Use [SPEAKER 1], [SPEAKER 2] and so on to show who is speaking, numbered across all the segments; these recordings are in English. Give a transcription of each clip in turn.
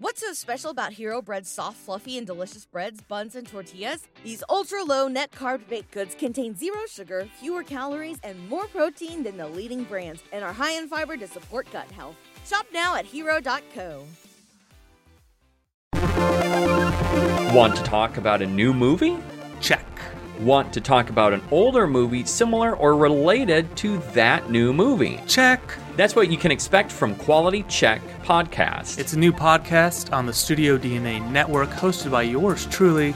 [SPEAKER 1] What's so special about Hero Bread's soft, fluffy, and delicious breads, buns, and tortillas? These ultra low net carb baked goods contain zero sugar, fewer calories, and more protein than the leading brands, and are high in fiber to support gut health. Shop now at hero.co.
[SPEAKER 2] Want to talk about a new movie? Check. Want to talk about an older movie similar or related to that new movie?
[SPEAKER 3] Check.
[SPEAKER 2] That's what you can expect from Quality Check Podcast.
[SPEAKER 3] It's a new podcast on the Studio DNA network hosted by yours truly,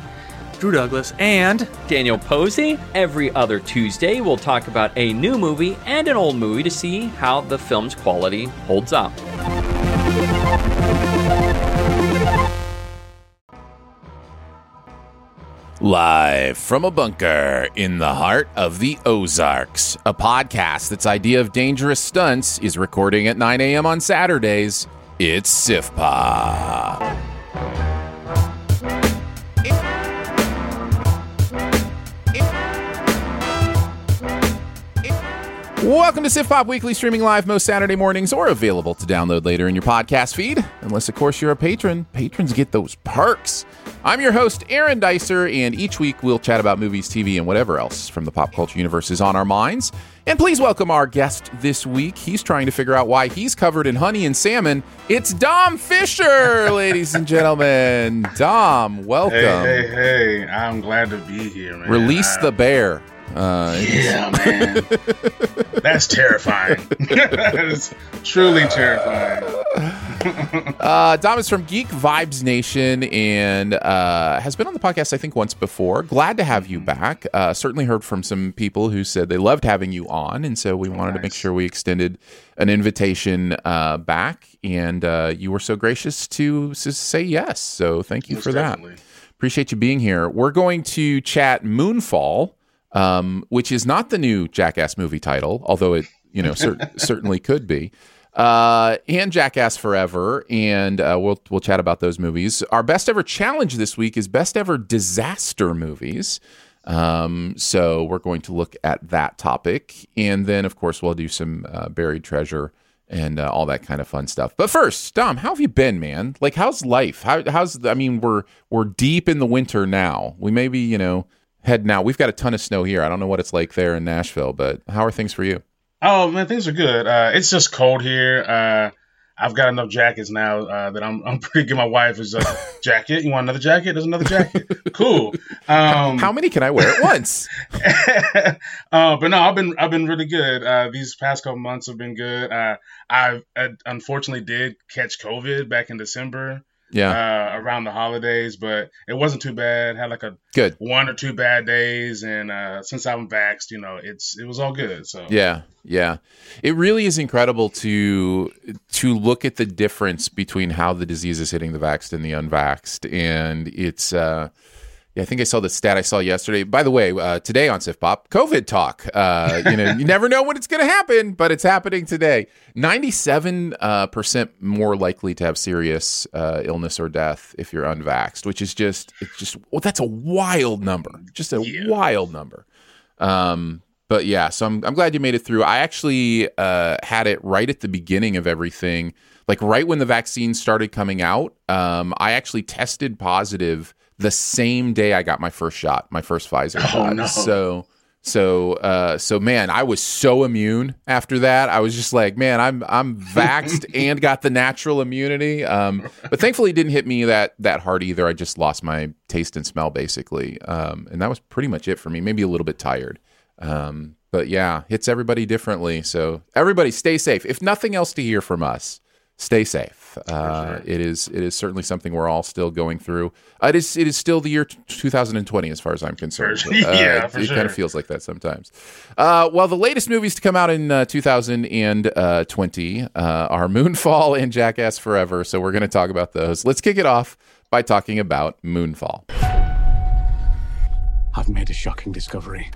[SPEAKER 3] Drew Douglas, and
[SPEAKER 2] Daniel Posey. Every other Tuesday, we'll talk about a new movie and an old movie to see how the film's quality holds up.
[SPEAKER 4] Live from a bunker in the heart of the Ozarks, a podcast that's idea of dangerous stunts is recording at 9 a.m. on Saturdays. It's SIFPA. Welcome to Sif Pop Weekly, streaming live most Saturday mornings or available to download later in your podcast feed. Unless, of course, you're a patron. Patrons get those perks. I'm your host, Aaron Dicer, and each week we'll chat about movies, TV, and whatever else from the pop culture universe is on our minds. And please welcome our guest this week. He's trying to figure out why he's covered in honey and salmon. It's Dom Fisher, ladies and gentlemen. Dom, welcome.
[SPEAKER 5] Hey, hey, hey. I'm glad to be here, man.
[SPEAKER 4] Release
[SPEAKER 5] I-
[SPEAKER 4] the bear. Uh,
[SPEAKER 5] Yeah, man. That's terrifying. that is truly terrifying.
[SPEAKER 4] Uh, Dom is from Geek Vibes Nation and uh, has been on the podcast, I think, once before. Glad to have you back. Uh, certainly heard from some people who said they loved having you on, and so we wanted to make sure we extended an invitation uh, back. And uh, you were so gracious to s- say yes. So thank you
[SPEAKER 5] Most
[SPEAKER 4] for
[SPEAKER 5] definitely.
[SPEAKER 4] that. Appreciate you being here. We're going to chat Moonfall, um, which is not the new Jackass movie title, although it you know cer- certainly could be. Uh, and Jackass Forever, and uh, we'll we'll chat about those movies. Our best ever challenge this week is best ever disaster movies. Um, so we're going to look at that topic, and then of course we'll do some uh, buried treasure and uh, all that kind of fun stuff. But first, Dom, how have you been, man? Like, how's life? How, how's I mean, we're we're deep in the winter now. We may be, you know, heading out. We've got a ton of snow here. I don't know what it's like there in Nashville, but how are things for you?
[SPEAKER 5] Oh man, things are good. Uh, it's just cold here. Uh, I've got enough jackets now uh, that I'm I'm pretty good. My wife is like, jacket. You want another jacket? There's another jacket. Cool. Um,
[SPEAKER 4] How many can I wear at once?
[SPEAKER 5] uh, but no, I've been I've been really good. Uh, these past couple months have been good. Uh, I, I unfortunately did catch COVID back in December
[SPEAKER 4] Yeah,
[SPEAKER 5] uh, around the holidays, but it wasn't too bad. Had like a
[SPEAKER 4] good.
[SPEAKER 5] one or two bad days, and uh, since I'm vaxxed, you know, it's it was all good. So
[SPEAKER 4] Yeah, yeah. It really is incredible to to look at the difference between how the disease is hitting the vaxxed and the unvaxxed, and it's. Uh, yeah, I think I saw the stat I saw yesterday. By the way, uh, today on Sif Pop, COVID talk. Uh, you know, you never know when it's going to happen, but it's happening today. Ninety-seven uh, percent more likely to have serious uh, illness or death if you're unvaxxed, which is just it's just well, that's a wild number, just a
[SPEAKER 5] Yeah.
[SPEAKER 4] wild number. Um, but yeah, so I'm, I'm glad you made it through. I actually uh, had it right at the beginning of everything, like right when the vaccine started coming out. Um, I actually tested positive the same day I got my first shot, my first Pfizer
[SPEAKER 5] Oh,
[SPEAKER 4] shot.
[SPEAKER 5] no.
[SPEAKER 4] So, so, uh, so man, I was so immune after that. I was just like, man, I'm I'm vaxxed and got the natural immunity. Um, but thankfully, it didn't hit me that that hard either. I just lost my taste and smell basically, um, and that was pretty much it for me. Maybe a little bit tired. Um, but yeah, hits everybody differently. So everybody stay safe. If nothing else to hear from us, stay safe. Uh,
[SPEAKER 5] sure.
[SPEAKER 4] It is it is certainly something we're all still going through. Uh, it is it is still the year 2020 as far as I'm concerned.
[SPEAKER 5] For- yeah,
[SPEAKER 4] Uh,
[SPEAKER 5] for
[SPEAKER 4] it kind of feels like that sometimes. Uh, well, the latest movies to come out in uh, 2020 uh, are Moonfall and Jackass Forever. So we're going to talk about those. Let's kick it off by talking about Moonfall.
[SPEAKER 6] I've made a shocking discovery.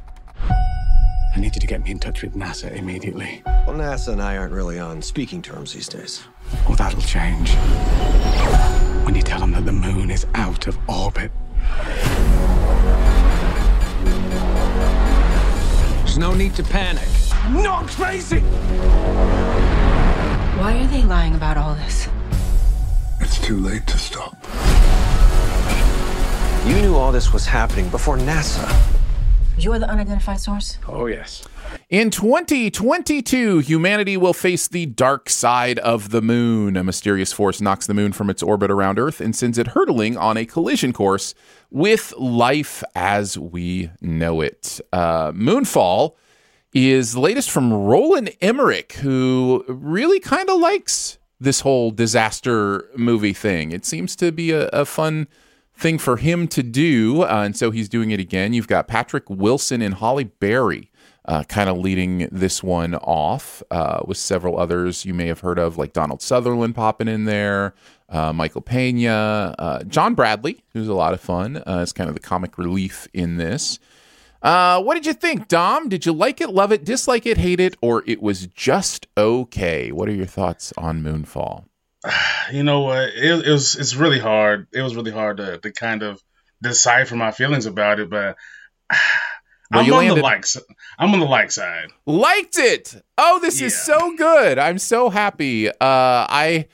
[SPEAKER 6] I need you to get me in touch with NASA immediately.
[SPEAKER 7] Well, NASA and I aren't really on speaking terms these days.
[SPEAKER 6] Well, that'll change. When you tell them that the moon is out of orbit.
[SPEAKER 7] There's no need to panic.
[SPEAKER 6] Not crazy!
[SPEAKER 8] Why are they lying about all this?
[SPEAKER 9] It's too late to stop.
[SPEAKER 7] You knew all this was happening before NASA.
[SPEAKER 8] You're the unidentified source?
[SPEAKER 6] Oh, yes.
[SPEAKER 4] In 2022, humanity will face the dark side of the moon. A mysterious force knocks the moon from its orbit around Earth and sends it hurtling on a collision course with life as we know it. Uh, Moonfall is the latest from Roland Emmerich, who really kind of likes this whole disaster movie thing. It seems to be a, a fun thing for him to do, uh, and so he's doing it again. You've got Patrick Wilson and Halle Berry uh, kind of leading this one off, uh, with several others you may have heard of, like Donald Sutherland popping in there, uh, Michael Pena, uh, John Bradley, who's a lot of fun. Uh, is kind of the comic relief in this. Uh, what did you think, Dom? Did you like it, love it, dislike it, hate it, or it was just okay? What are your thoughts on Moonfall?
[SPEAKER 5] you know what? It, it was it's really hard. It was really hard to, to kind of decipher my feelings about it, but
[SPEAKER 4] Well,
[SPEAKER 5] I'm on the
[SPEAKER 4] landed-
[SPEAKER 5] like. s- I'm on the like side.
[SPEAKER 4] liked it. Oh, this is so good. I'm so happy. Uh, I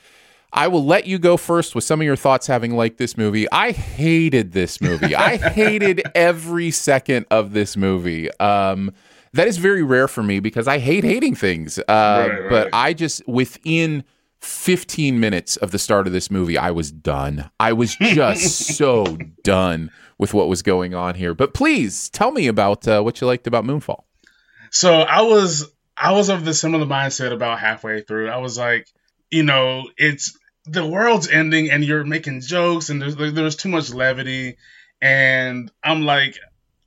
[SPEAKER 4] I will let you go first with some of your thoughts having liked this movie. I hated this movie. I hated every second of this movie. Um, that is very rare for me because I hate hating things. Uh,
[SPEAKER 5] Right,
[SPEAKER 4] But. I just within 15 minutes of the start of this movie, I was done. I was just so done with what was going on here. But please tell me about uh, what you liked about Moonfall.
[SPEAKER 5] So I was I was of the similar mindset about halfway through. I was like, you know, it's the world's ending and you're making jokes and there's there's too much levity and I'm like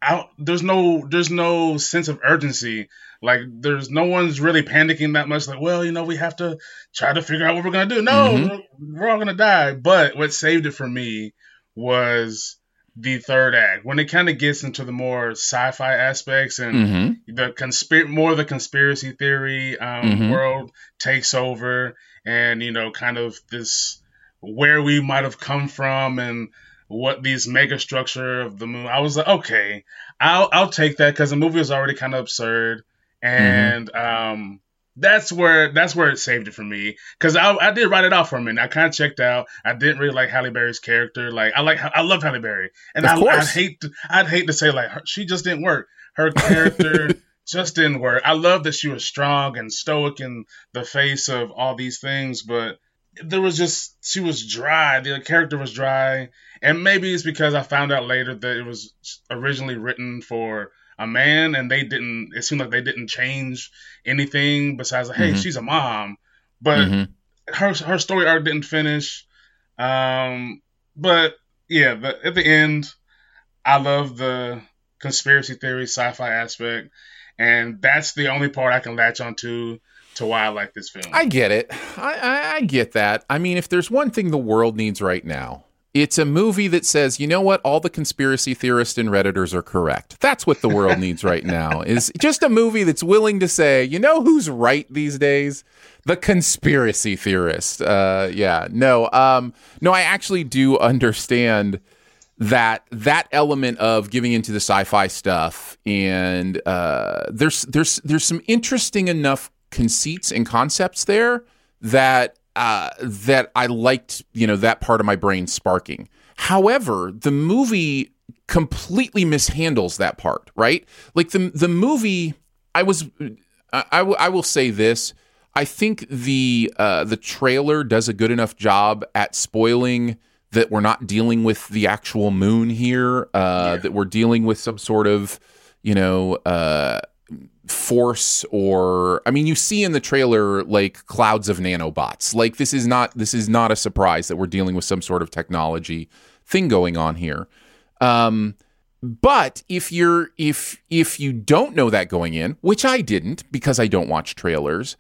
[SPEAKER 5] I, there's no there's no sense of urgency. Like there's no one's really panicking that much. Like, well, you know, we have to try to figure out what we're gonna do. No,
[SPEAKER 4] Mhm.
[SPEAKER 5] we're, we're all gonna die. But what saved it for me was the third act when it kind of gets into the more sci-fi aspects and
[SPEAKER 4] Mm-hmm.
[SPEAKER 5] the conspir more of the conspiracy theory um,
[SPEAKER 4] Mhm.
[SPEAKER 5] world takes over, and you know, kind of this where we might have come from and what these mega structure of the moon. I was like, okay, I'll I'll take that because the movie was already kind of absurd, and um. That's where that's where it saved it for me because I, I did write it off for a minute. I kind of checked out. I didn't really like Halle Berry's character. Like I like I love Halle Berry, and
[SPEAKER 4] Of
[SPEAKER 5] I, I'd hate to, I'd hate to say like her, she just didn't work. Her character just didn't work. I love that she was strong and stoic in the face of all these things, but there was just she was dry. The character was dry, and maybe it's because I found out later that it was originally written for a man, and they didn't. It seemed like they didn't change anything besides like, hey,
[SPEAKER 4] Mhm.
[SPEAKER 5] she's a mom, but
[SPEAKER 4] Mhm.
[SPEAKER 5] her her story arc didn't finish. Um, but yeah, the, at the end, I love the conspiracy theory sci-fi aspect, and that's the only part I can latch onto to why I like this film.
[SPEAKER 4] I get it. I, I, I get that. I mean, if there's one thing the world needs right now, it's a movie that says, you know what, all the conspiracy theorists and redditors are correct. That's what the world needs right now. Is just a movie that's willing to say, you know, who's right these days? The conspiracy theorist. Uh, yeah. No. Um. No. I actually do understand that that element of giving into the sci-fi stuff and uh, there's there's there's some interesting enough conceits and concepts there that uh, that I liked you know that part of my brain sparking. However, the movie completely mishandles that part. Right, like the the movie. I was I, I w- I will say this. I think the uh, the trailer does a good enough job at spoiling that we're not dealing with the actual moon here. Uh, That we're dealing with some sort of you know uh, force or I mean you see in the trailer like clouds of nanobots. Like this is not this is not a surprise that we're dealing with some sort of technology thing going on here. Um but if you're if if you don't know that going in, which I didn't because I don't watch trailers,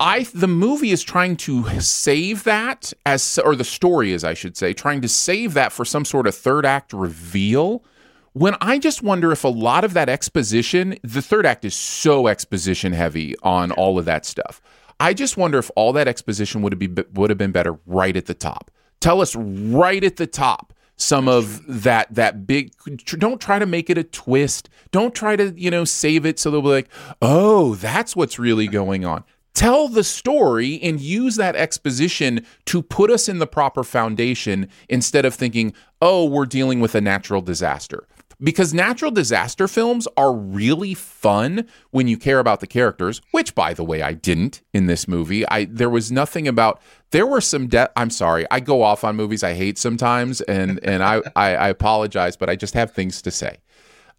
[SPEAKER 4] I the movie is trying to save that as or the story is I should say trying to save that for some sort of third act reveal when I just wonder if a lot of that exposition, the third act is so exposition heavy on all of that stuff. I just wonder if all that exposition would have be would have been better right at the top. Tell us right at the top some of that that big don't try to make it a twist. Don't try to, you know, save it so they'll be like, "Oh, that's what's really going on." Tell the story and use that exposition to put us in the proper foundation instead of thinking, "Oh, we're dealing with a natural disaster." Because natural disaster films are really fun when you care about the characters which by the way I didn't in this movie. I there was nothing about there were some death I'm sorry I go off on movies I hate sometimes and and I, I, I apologize but I just have things to say.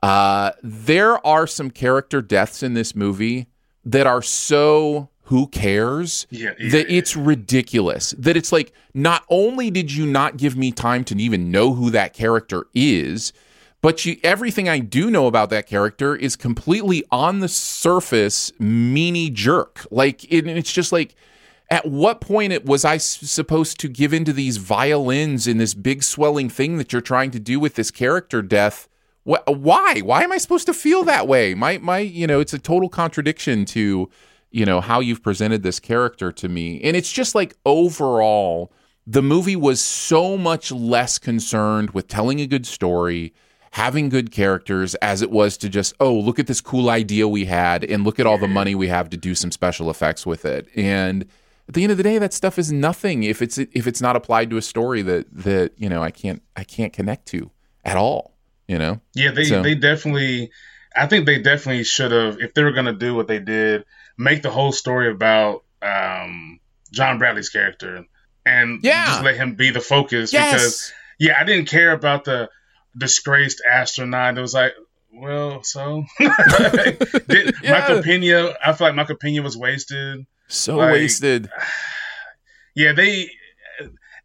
[SPEAKER 4] Uh, there are some character deaths in this movie that are so who cares
[SPEAKER 5] yeah, yeah,
[SPEAKER 4] that it's ridiculous. That it's like not only did you not give me time to even know who that character is but you, everything I do know about that character is completely on the surface, meanie jerk. Like it, it's just like, at what point it, was I supposed to give into these violins in this big swelling thing that you're trying to do with this character death? What, why? Why am I supposed to feel that way? My my, you know, it's a total contradiction to, you know, how you've presented this character to me, and it's just like overall, the movie was so much less concerned with telling a good story having good characters as it was to just oh look at this cool idea we had and look at all the money we have to do some special effects with it and at the end of the day that stuff is nothing if it's if it's not applied to a story that that you know I can't I can't connect to at all you know
[SPEAKER 5] yeah they so. they definitely I think they definitely should have if they were going to do what they did make the whole story about um, John Bradley's character and
[SPEAKER 4] yeah.
[SPEAKER 5] just let him be the focus
[SPEAKER 4] yes.
[SPEAKER 5] because yeah I didn't care about the disgraced astronaut. It was like, well, so Did, yeah. Michael Pena. I feel like Michael Pena was wasted.
[SPEAKER 4] So like, wasted.
[SPEAKER 5] Yeah, they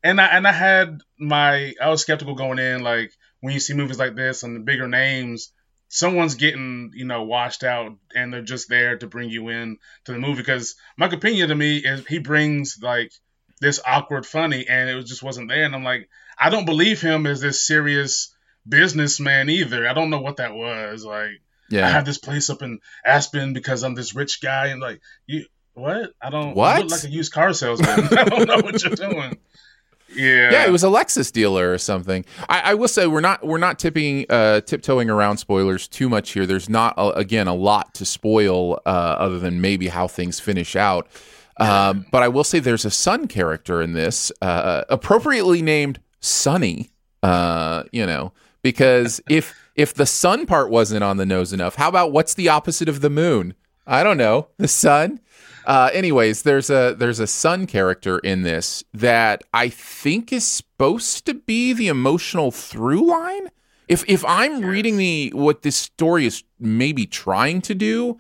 [SPEAKER 5] and I and I had my I was skeptical going in. Like when you see movies like this and the bigger names, someone's getting you know washed out, and they're just there to bring you in to the movie. Because Michael Pena to me is he brings like this awkward funny, and it just wasn't there. And I'm like, I don't believe him as this serious businessman either. I don't know what that was. Like, yeah. I have this place up in Aspen because I'm this rich guy, and like, you what? I don't.
[SPEAKER 4] What?
[SPEAKER 5] Look like a used car salesman. I don't know what you're doing. Yeah.
[SPEAKER 4] Yeah, it was a Lexus dealer or something. I, I will say we're not we're not tipping uh, tiptoeing around spoilers too much here. There's not uh, again a lot to spoil uh, other than maybe how things finish out. Um, but I will say there's a son character in this, uh, appropriately named Sonny. Uh, you know, because if if the sun part wasn't on the nose enough, how about what's the opposite of the moon? I don't know. The sun. Uh, anyways, there's a there's a sun character in this that I think is supposed to be the emotional through line. If if I'm reading the what this story is maybe trying to do,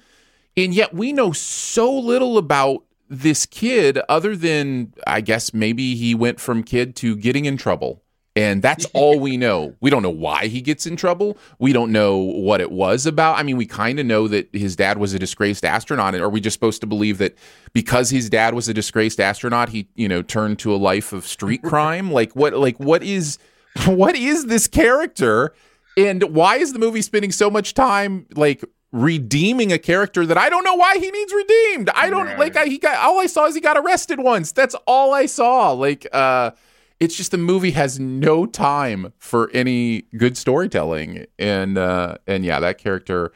[SPEAKER 4] and yet we know so little about this kid other than I guess maybe he went from kid to getting in trouble and that's all we know. We don't know why he gets in trouble. We don't know what it was about. I mean, we kind of know that his dad was a disgraced astronaut. And are we just supposed to believe that because his dad was a disgraced astronaut, he, you know, turned to a life of street crime? like what like what is what is this character? And why is the movie spending so much time like redeeming a character that I don't know why he needs redeemed? I don't right. like I, he got all I saw is he got arrested once. That's all I saw. Like uh it's just the movie has no time for any good storytelling and uh and yeah that character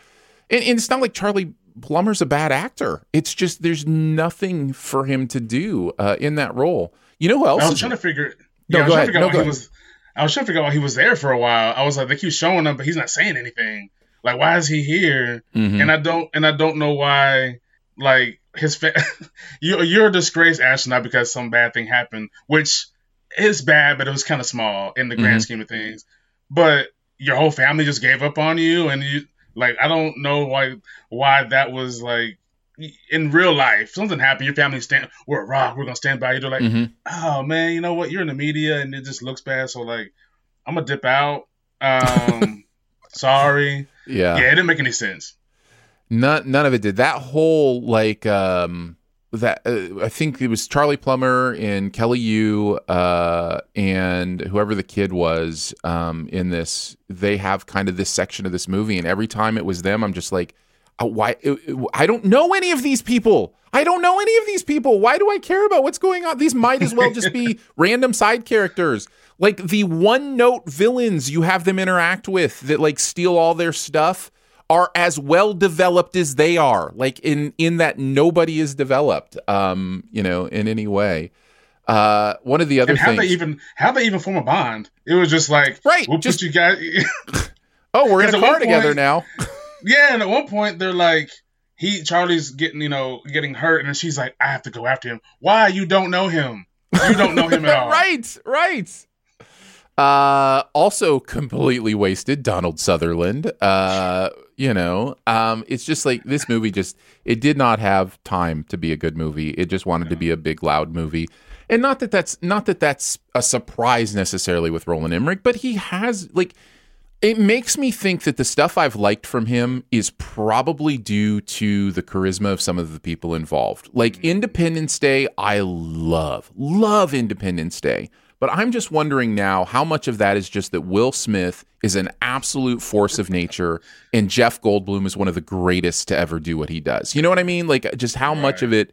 [SPEAKER 4] and, and, it's not like charlie plummer's a bad actor it's just there's nothing for him to do uh in that role you know who else
[SPEAKER 5] i was trying to figure no, yeah, go ahead. No, go ahead. Was, I was trying to figure out why he was there for a while. I was like, they keep showing him, but he's not saying anything. Like, why is he here? Mm-hmm. And I don't, and I don't know why. Like his, fa- you, you're a disgraced astronaut because some bad thing happened, which it's bad, but it was kind of small in the grand mm-hmm. scheme of things. But your whole family just gave up on you, and you Like I don't know why why that was like in real life. Something happened, your family stand we're a rock, we're gonna stand by you. They're like,
[SPEAKER 4] mm-hmm.
[SPEAKER 5] oh man, you know what? You're in the media and it just looks bad. So like, I'm gonna dip out. Um, sorry.
[SPEAKER 4] Yeah.
[SPEAKER 5] yeah, it didn't make any sense.
[SPEAKER 4] None none of it did. That whole like um that uh, I think it was Charlie Plummer and Kelly Yu uh and whoever the kid was um in this they have kind of this section of this movie and every time it was them I'm just like uh, why uh, uh, I don't know any of these people. I don't know any of these people. Why do I care about what's going on? These might as well just be random side characters. Like the one note villains you have them interact with that like steal all their stuff are as well developed as they are. Like in in that nobody is developed um, you know, in any way. Uh one of the other
[SPEAKER 5] and how
[SPEAKER 4] things
[SPEAKER 5] they even how they even form a bond? It was just like
[SPEAKER 4] Right,
[SPEAKER 5] We'll
[SPEAKER 4] just-
[SPEAKER 5] put you guys.
[SPEAKER 4] Oh, we're in a car
[SPEAKER 5] one
[SPEAKER 4] together
[SPEAKER 5] point-
[SPEAKER 4] now.
[SPEAKER 5] yeah, and at one point they're like, he Charlie's getting you know getting hurt, and then she's like, I have to go after him. Why? You don't know him. You don't know him at all.
[SPEAKER 4] right, right. Uh, also completely wasted Donald Sutherland. Uh, you know, um, it's just like this movie just it did not have time to be a good movie. It just wanted to be a big loud movie. And not that that's not that that's a surprise necessarily with Roland Emmerich, but he has like it makes me think that the stuff I've liked from him is probably due to the charisma of some of the people involved. Like Independence Day, I love, love Independence Day. But I'm just wondering now how much of that is just that Will Smith is an absolute force of nature and Jeff Goldblum is one of the greatest to ever do what he does. You know what I mean? Like just how much of it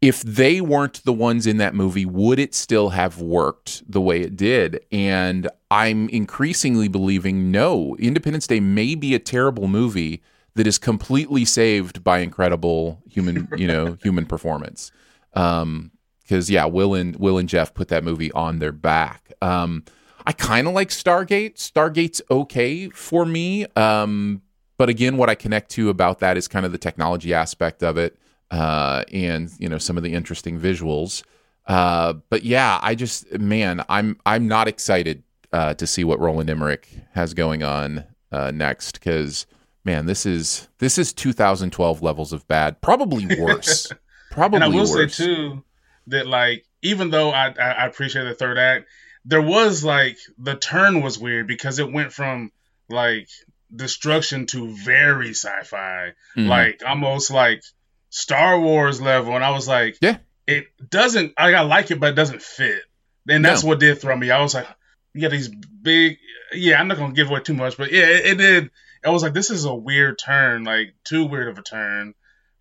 [SPEAKER 4] if they weren't the ones in that movie, would it still have worked the way it did? And I'm increasingly believing no. Independence Day may be a terrible movie that is completely saved by incredible human, you know, human performance. Um, because yeah, Will and Will and Jeff put that movie on their back. Um, I kind of like Stargate. Stargate's okay for me. Um, but again, what I connect to about that is kind of the technology aspect of it uh, and you know some of the interesting visuals. Uh, but yeah, I just man, I'm I'm not excited uh, to see what Roland Emmerich has going on uh, next because man, this is this is 2012 levels of bad, probably worse, probably
[SPEAKER 5] and I will
[SPEAKER 4] worse.
[SPEAKER 5] say too that like even though I, I I appreciate the third act, there was like the turn was weird because it went from like destruction to very sci-fi,
[SPEAKER 4] Mhm.
[SPEAKER 5] like almost like Star Wars level, and I was like,
[SPEAKER 4] yeah,
[SPEAKER 5] it doesn't. Like, I like it, but it doesn't fit, and that's
[SPEAKER 4] No.
[SPEAKER 5] what did throw me. I was like, you got these big. Yeah, I'm not gonna give away too much, but yeah, it, it did. I was like, this is a weird turn, like too weird of a turn.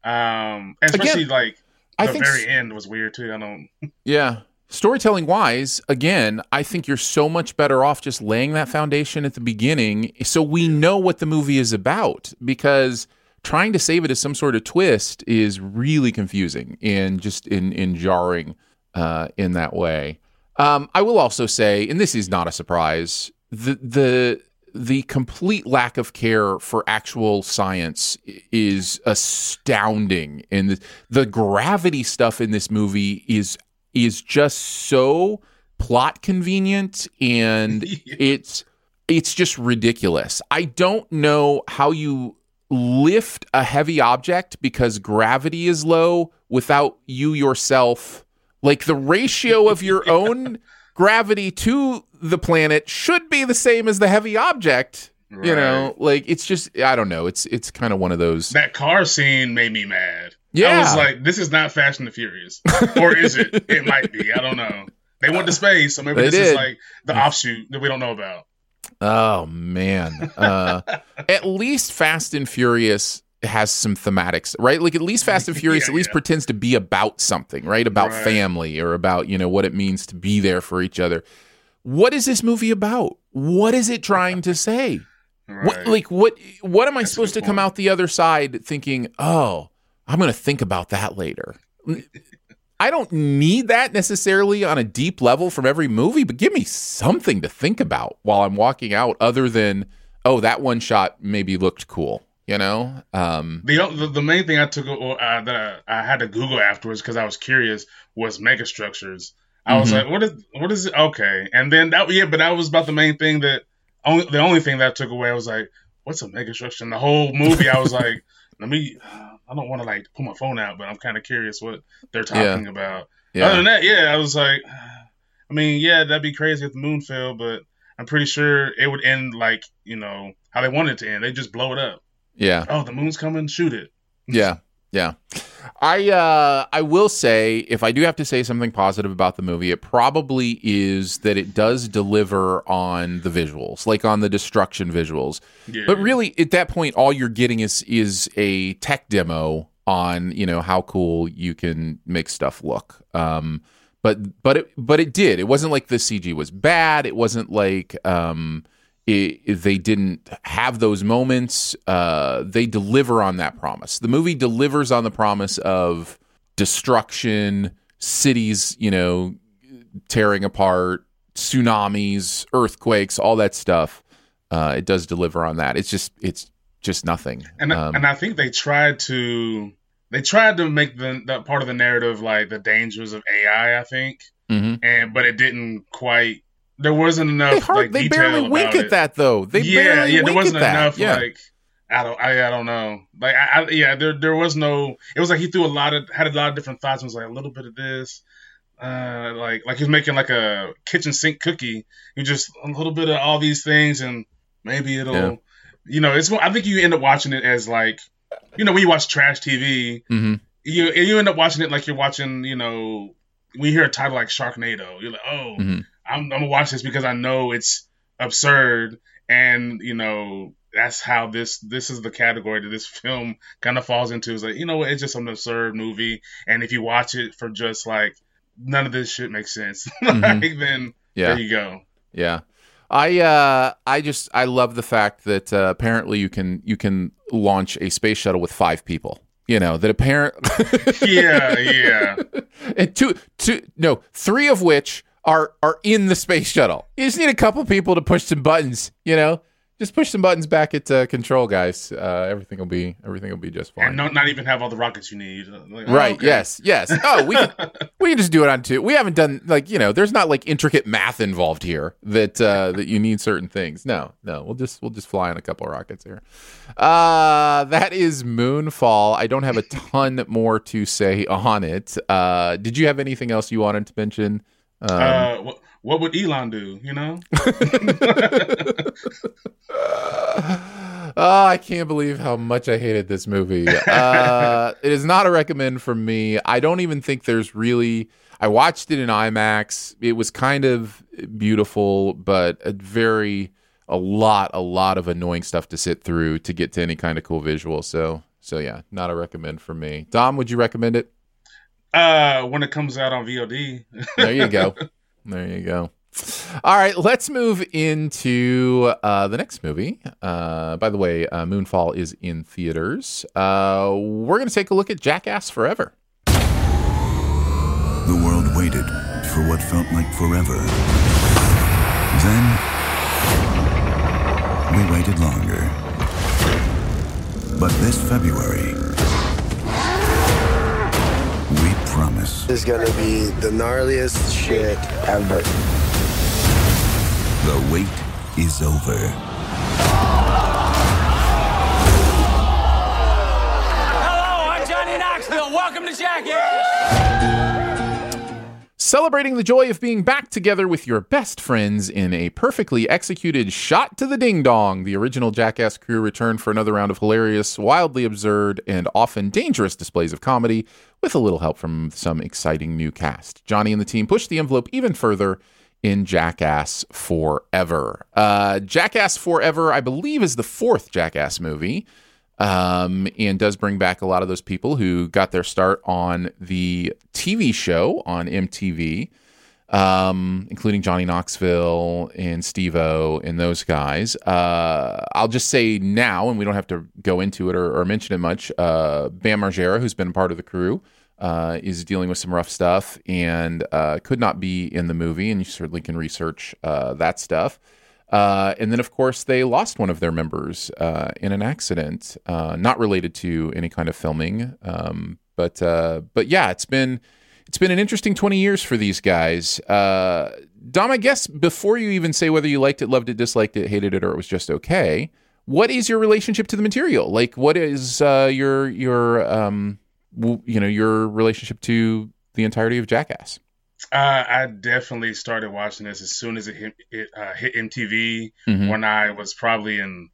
[SPEAKER 5] Um, especially
[SPEAKER 4] Again,
[SPEAKER 5] like
[SPEAKER 4] I
[SPEAKER 5] the
[SPEAKER 4] think
[SPEAKER 5] very end was weird too. I don't.
[SPEAKER 4] Yeah. Storytelling wise, again, I think you're so much better off just laying that foundation at the beginning so we know what the movie is about because trying to save it as some sort of twist is really confusing and just in, in jarring uh, in that way. Um, I will also say, and this is not a surprise, the the the complete lack of care for actual science is astounding. And the, the gravity stuff in this movie is is just so plot convenient and it's it's just ridiculous. I don't know how you lift a heavy object because gravity is low without you yourself like the ratio of your own gravity to the planet should be the same as the heavy object. You know, like it's just I don't know. It's it's kind of one of those
[SPEAKER 5] That car scene made me mad.
[SPEAKER 4] Yeah, I
[SPEAKER 5] was like, this is not Fast and the Furious, or is it? it might be. I don't know. They went to space, so maybe
[SPEAKER 4] They
[SPEAKER 5] this is like the offshoot that we don't know about.
[SPEAKER 4] Oh man. Uh, at least Fast and Furious has some thematics, right? Like at least Fast and Furious
[SPEAKER 5] Yeah,
[SPEAKER 4] at least
[SPEAKER 5] yeah.
[SPEAKER 4] pretends to be about something, right? About
[SPEAKER 5] Right.
[SPEAKER 4] family or about, you know, what it means to be there for each other. What is this movie about? What is it trying to say? What like what what am I
[SPEAKER 5] That's
[SPEAKER 4] supposed to come out the other side thinking, "Oh, I'm going to think about that later." I don't need that necessarily on a deep level from every movie, but give me something to think about while I'm walking out other than, "Oh, that one shot maybe looked cool." You know? Um
[SPEAKER 5] The, the the main thing I took uh, that I, I had to Google afterwards because I was curious was megastructures. I was
[SPEAKER 4] Mhm.
[SPEAKER 5] like, what is what is it? Okay, and then that yeah, but that was about the main thing that only the only thing that I took away. I was like, what's a mega structure? And the whole movie, I was like, let me. I don't want to like pull my phone out, but I'm kind of curious what they're talking
[SPEAKER 4] Yeah.
[SPEAKER 5] about.
[SPEAKER 4] Yeah.
[SPEAKER 5] Other than that, yeah, I was like, I mean, yeah, that'd be crazy if the moon fell, but I'm pretty sure it would end like you know how they wanted it to end. They just blow it up.
[SPEAKER 4] Yeah.
[SPEAKER 5] Oh, the moon's coming, shoot it.
[SPEAKER 4] Yeah, yeah. I uh, I will say, if I do have to say something positive about the movie, it probably is that it does deliver on the visuals, like on the destruction visuals.
[SPEAKER 5] Yeah.
[SPEAKER 4] But really, at that point, all you're getting is is a tech demo on you know how cool you can make stuff look. Um, but but it but it did. It wasn't like the CG was bad. It wasn't like um, it, they didn't have those moments. Uh, they deliver on that promise. The movie delivers on the promise of destruction, cities, you know, tearing apart, tsunamis, earthquakes, all that stuff. Uh, it does deliver on that. It's just it's just nothing.
[SPEAKER 5] And
[SPEAKER 4] Um,
[SPEAKER 5] and I think they tried to they tried to make the that part of the narrative like the dangers of AI. I think,
[SPEAKER 4] mhm.
[SPEAKER 5] and but it didn't quite. There wasn't enough.
[SPEAKER 4] They, hard,
[SPEAKER 5] like,
[SPEAKER 4] they barely wink at
[SPEAKER 5] it.
[SPEAKER 4] that though. They
[SPEAKER 5] yeah,
[SPEAKER 4] barely
[SPEAKER 5] yeah. There wasn't enough.
[SPEAKER 4] yeah.
[SPEAKER 5] Like I don't, I, I don't know. Like I, I, yeah, there there was no. It was like he threw a lot of had a lot of different thoughts. and was like a little bit of this. Uh, like like he was making like a kitchen sink cookie. You just a little bit of all these things, and maybe it'll.
[SPEAKER 4] Yeah.
[SPEAKER 5] You know, it's. I think you end up watching it as like, you know, when you watch trash TV,
[SPEAKER 4] Mhm.
[SPEAKER 5] you you end up watching it like you're watching. You know, when you hear a title like Sharknado, you're like, oh,
[SPEAKER 4] Mhm.
[SPEAKER 5] I'm, I'm gonna watch this because I know it's absurd, and you know that's how this this is the category that this film kind of falls into. Is like you know what, it's just an absurd movie, and if you watch it for just like none of this shit makes sense,
[SPEAKER 4] Mhm.
[SPEAKER 5] like, then
[SPEAKER 4] Yeah.
[SPEAKER 5] there you go.
[SPEAKER 4] Yeah. I uh I just I love the fact that uh, apparently you can you can launch a space shuttle with five people. You know, that apparent
[SPEAKER 5] Yeah, yeah.
[SPEAKER 4] and two two no, three of which are are in the space shuttle. You just need a couple people to push some buttons, you know? Just push some buttons back at uh, control, guys. Uh, everything will be everything will be just fine.
[SPEAKER 5] And not not even have all the rockets you need. Like, oh,
[SPEAKER 4] Right.
[SPEAKER 5] okay.
[SPEAKER 4] Yes. Yes. Oh, we can, we can just do it on two. We haven't done like you know. There's not like intricate math involved here that uh, that you need certain things. No. No. We'll just we'll just fly on a couple of rockets here. Uh, that is Moonfall. I don't have a ton more to say on it. Uh, did you have anything else you wanted to mention? Um,
[SPEAKER 5] uh, what, what would Elon do? You know?
[SPEAKER 4] oh, I can't believe how much I hated this movie. Uh, it is not a recommend for me. I don't even think there's really. I watched it in IMAX. It was kind of beautiful, but a very a lot, a lot of annoying stuff to sit through to get to any kind of cool visual. So, so yeah, not a recommend for me. Dom, would you recommend it?
[SPEAKER 5] Uh, when it comes out on VOD.
[SPEAKER 4] There you go. There you go. All right, let's move into uh, the next movie. Uh, by the way, uh, Moonfall is in theaters. Uh, we're going to take a look at Jackass Forever.
[SPEAKER 9] The world waited for what felt like forever. Then, we waited longer. But this February, promise
[SPEAKER 10] This is gonna be the gnarliest shit ever.
[SPEAKER 9] the wait is over.
[SPEAKER 11] Hello, I'm Johnny Knoxville. Welcome to Jackass.
[SPEAKER 4] Celebrating the joy of being back together with your best friends in a perfectly executed shot to the ding dong, the original Jackass crew returned for another round of hilarious, wildly absurd, and often dangerous displays of comedy with a little help from some exciting new cast. Johnny and the team pushed the envelope even further in Jackass Forever. Uh, Jackass Forever, I believe, is the fourth Jackass movie um, and does bring back a lot of those people who got their start on the TV show on MTV, um, including Johnny Knoxville and Steve O and those guys. Uh, I'll just say now, and we don't have to go into it or, or mention it much. Uh, Bam Margera, who's been part of the crew, uh, is dealing with some rough stuff and uh, could not be in the movie, and you certainly can research uh, that stuff. Uh, and then, of course, they lost one of their members uh, in an accident, uh, not related to any kind of filming. Um, but uh, but yeah, it's been it's been an interesting twenty years for these guys. Uh, Dom, I guess before you even say whether you liked it, loved it, disliked it, hated it, or it was just okay, what is your relationship to the material? Like, what is uh, your your um, w- you know your relationship to the entirety of Jackass?
[SPEAKER 5] Uh, I definitely started watching this as soon as it hit, it, uh, hit MTV
[SPEAKER 4] Mhm.
[SPEAKER 5] when I was probably in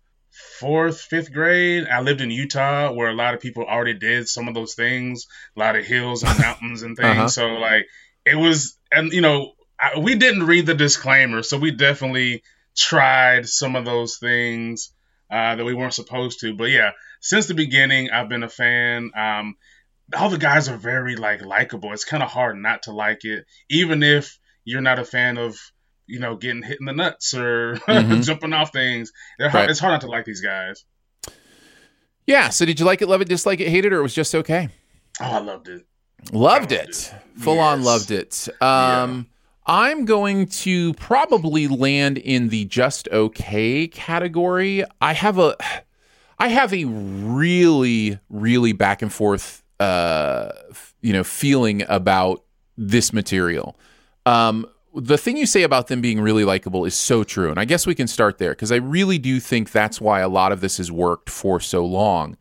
[SPEAKER 5] fourth, fifth grade. I lived in Utah where a lot of people already did some of those things, a lot of hills and mountains and things.
[SPEAKER 4] Uh-huh.
[SPEAKER 5] So like it was, and you know, I, we didn't read the disclaimer, so we definitely tried some of those things uh, that we weren't supposed to. But yeah, since the beginning, I've been a fan. Um, all the guys are very like likable. It's kind of hard not to like it, even if you're not a fan of you know getting hit in the nuts or
[SPEAKER 4] Mhm.
[SPEAKER 5] jumping off things. Hard,
[SPEAKER 4] Right.
[SPEAKER 5] It's hard not to like these guys.
[SPEAKER 4] Yeah. So did you like it, love it, dislike it, hate it, or it was just okay?
[SPEAKER 5] Oh, I loved it.
[SPEAKER 4] Loved it. Full on loved it. Um, I'm going to probably land in the just okay category. I have a I have a really really back and forth uh f- you know feeling about this material. Um the thing you say about them being really likable is so true. And I guess we can start there because I really do think that's why a lot of this has worked for so long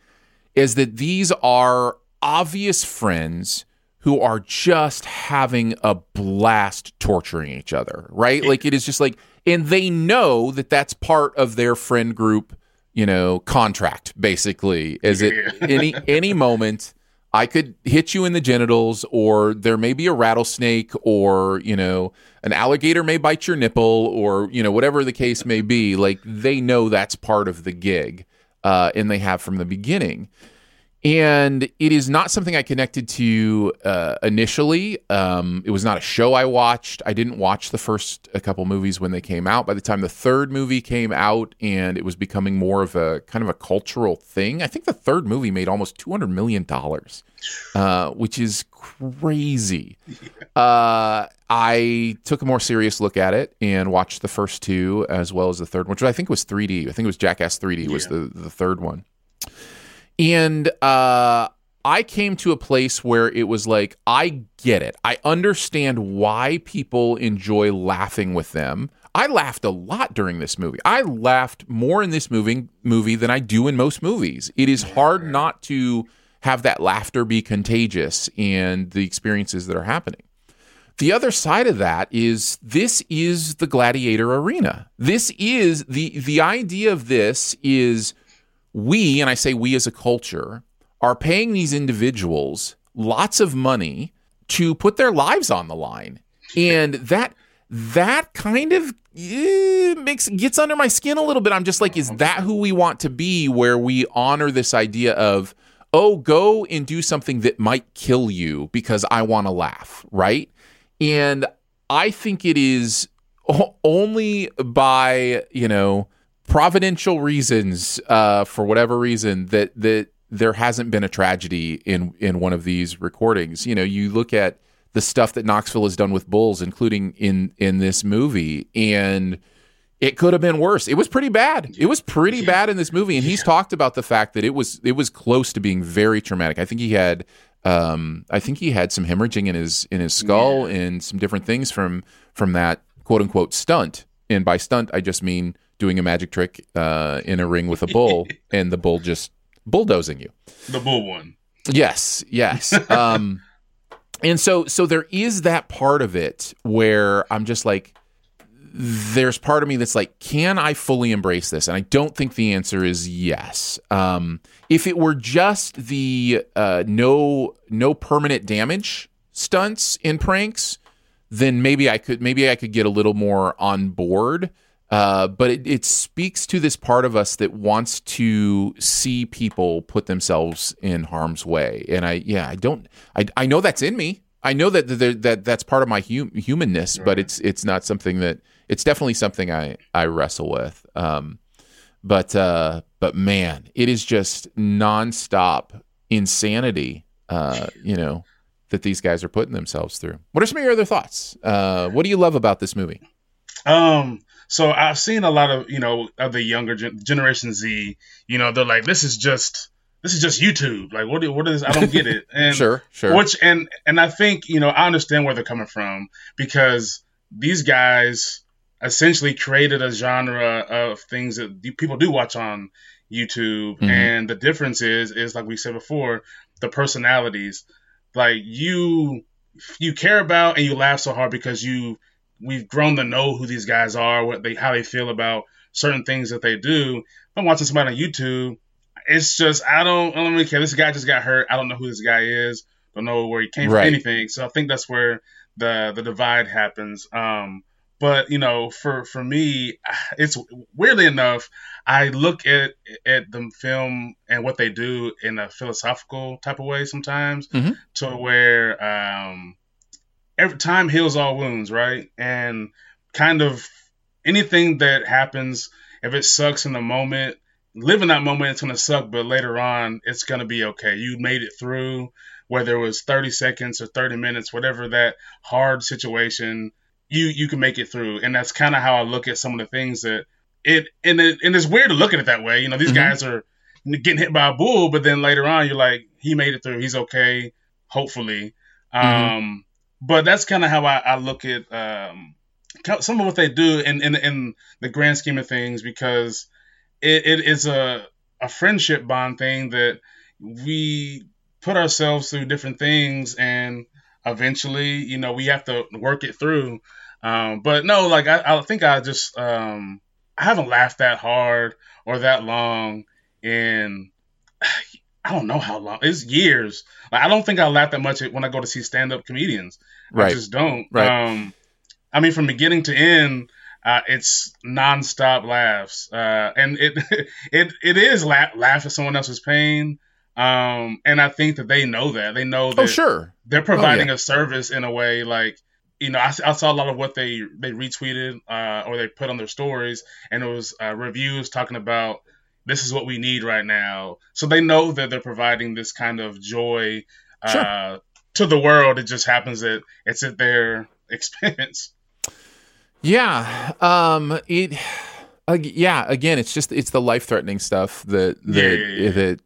[SPEAKER 4] is that these are obvious friends who are just having a blast torturing each other, right? Like it is just like, and they know that that's part of their friend group, you know, contract basically. Is it any any moment I could hit you in the genitals, or there may be a rattlesnake, or you know, an alligator may bite your nipple, or you know, whatever the case may be. Like they know that's part of the gig, uh, and they have from the beginning and it is not something I connected to uh, initially. Um, it was not a show I watched. I didn't watch the first a couple movies when they came out. By the time the third movie came out, and it was becoming more of a kind of a cultural thing, I think the third movie made almost two hundred million dollars, uh, which is crazy. Uh, I took a more serious look at it and watched the first two as well as the third one, which I think was 3D. I think it was Jackass 3D was
[SPEAKER 5] Yeah.
[SPEAKER 4] the the third one and uh I came to a place where it was like I get it. I understand why people enjoy laughing with them. I laughed a lot during this movie. I laughed more in this movie movie than I do in most movies. It is hard not to have that laughter be contagious and the experiences that are happening. The other side of that is this is the gladiator arena. This is the the idea of this is we, and I say we as a culture, are paying these individuals lots of money to put their lives on the line. And that that kind of eh, makes gets under my skin a little bit. I'm just like, is that who we want to be where we honor this idea of, oh, go and do something that might kill you because I want to laugh, right? And I think it is only by, you know, providential reasons, uh, for whatever reason, that that there hasn't been a tragedy in in one of these recordings. You know, you look at the stuff that Knoxville has done with bulls, including in in this movie, and it could have been worse. It was pretty bad. It was pretty bad in this movie, and he's talked about the fact that it was it was close to being very traumatic. I think he had um, I think he had some hemorrhaging in his in his skull and some different things from from that quote unquote stunt. And by stunt, I just mean doing a magic trick uh, in a ring with a bull, and the bull just bulldozing you.
[SPEAKER 5] The bull one.
[SPEAKER 4] Yes, yes. Um, and so so there is that part of it where I'm just like there's part of me that's like can I fully embrace this? And I don't think the answer is yes. Um, if it were just the uh, no no permanent damage stunts in pranks, then maybe I could maybe I could get a little more on board. Uh, but it, it speaks to this part of us that wants to see people put themselves in harm's way. And I, yeah, I don't, I, I know that's in me. I know that that, that that's part of my hum, humanness, but it's it's not something that it's definitely something I I wrestle with. Um, but uh, but man, it is just nonstop insanity. Uh, you know that these guys are putting themselves through. What are some of your other thoughts? Uh, what do you love about this movie?
[SPEAKER 5] Um, so I've seen a lot of you know of the younger gen- generation Z. You know, they're like, this is just this is just YouTube. Like, what? What is? I don't get it. And
[SPEAKER 4] Sure, sure.
[SPEAKER 5] Which and and I think you know I understand where they're coming from because these guys essentially created a genre of things that people do watch on YouTube.
[SPEAKER 4] Mhm.
[SPEAKER 5] And the difference is, is like we said before, the personalities. Like you, you care about and you laugh so hard because you, we've grown to know who these guys are, what they, how they feel about certain things that they do. If I'm watching somebody on YouTube, it's just I don't, I don't really care. This guy just got hurt. I don't know who this guy is. Don't know where he came
[SPEAKER 4] Right.
[SPEAKER 5] from, anything. So I think that's where the the divide happens. Um, but you know, for for me, it's weirdly enough, I look at at the film and what they do in a philosophical type of way sometimes,
[SPEAKER 4] Mhm.
[SPEAKER 5] to where um, every time heals all wounds, right? And kind of anything that happens, if it sucks in the moment, live in that moment, it's gonna suck, but later on, it's gonna be okay. You made it through, whether it was 30 seconds or 30 minutes, whatever that hard situation, you you can make it through. And that's kind of how I look at some of the things that it and it and it's weird to look at it that way. You know, these
[SPEAKER 4] Mhm.
[SPEAKER 5] guys are getting hit by a bull, but then later on, you're like, he made it through. He's okay, hopefully.
[SPEAKER 4] Mhm.
[SPEAKER 5] Um, but that's kind of how I, I look at um, some of what they do in, in in the grand scheme of things because it, it is a a friendship bond thing that we put ourselves through different things and eventually you know we have to work it through. Um, but no like I, I think i just um, i haven't laughed that hard or that long in i don't know how long it's years like, i don't think i laugh that much when i go to see stand-up comedians
[SPEAKER 4] Right.
[SPEAKER 5] i just don't
[SPEAKER 4] Right.
[SPEAKER 5] um, i mean from beginning to end uh, it's nonstop laughs, uh, and it it it is laugh, laugh at someone else's pain. Um, and I think that they know that they know that
[SPEAKER 4] Oh, sure.
[SPEAKER 5] they're providing
[SPEAKER 4] yeah.
[SPEAKER 5] a service in a way like you know I, I saw a lot of what they they retweeted uh, or they put on their stories, and it was uh, reviews talking about this is what we need right now. So they know that they're providing this kind of joy uh, to the world. It just happens that it's at their expense.
[SPEAKER 4] Yeah. Um. It. ag- yeah. Again, it's just it's the life threatening stuff that that
[SPEAKER 5] Yeah, yeah, yeah.
[SPEAKER 4] that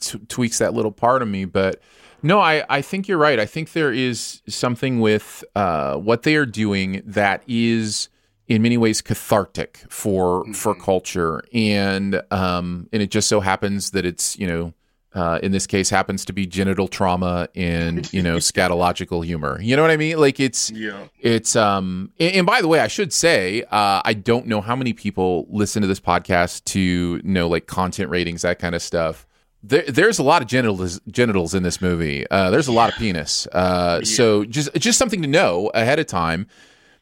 [SPEAKER 4] t- tweaks that little part of me. But no, I I think you're right. I think there is something with uh what they are doing that is in many ways cathartic for for
[SPEAKER 5] Mm-hmm.
[SPEAKER 4] culture and um and it just so happens that it's you know uh, in this case happens to be genital trauma and you know scatological humor you know what i mean like it's
[SPEAKER 5] Yeah.
[SPEAKER 4] it's um and, and by the way, I should say, uh, I don't know how many people listen to this podcast to know like content ratings, that kind of stuff. There, there's a lot of genitals genitals in this movie. Uh, there's a lot of penis. Uh, So just just something to know ahead of time.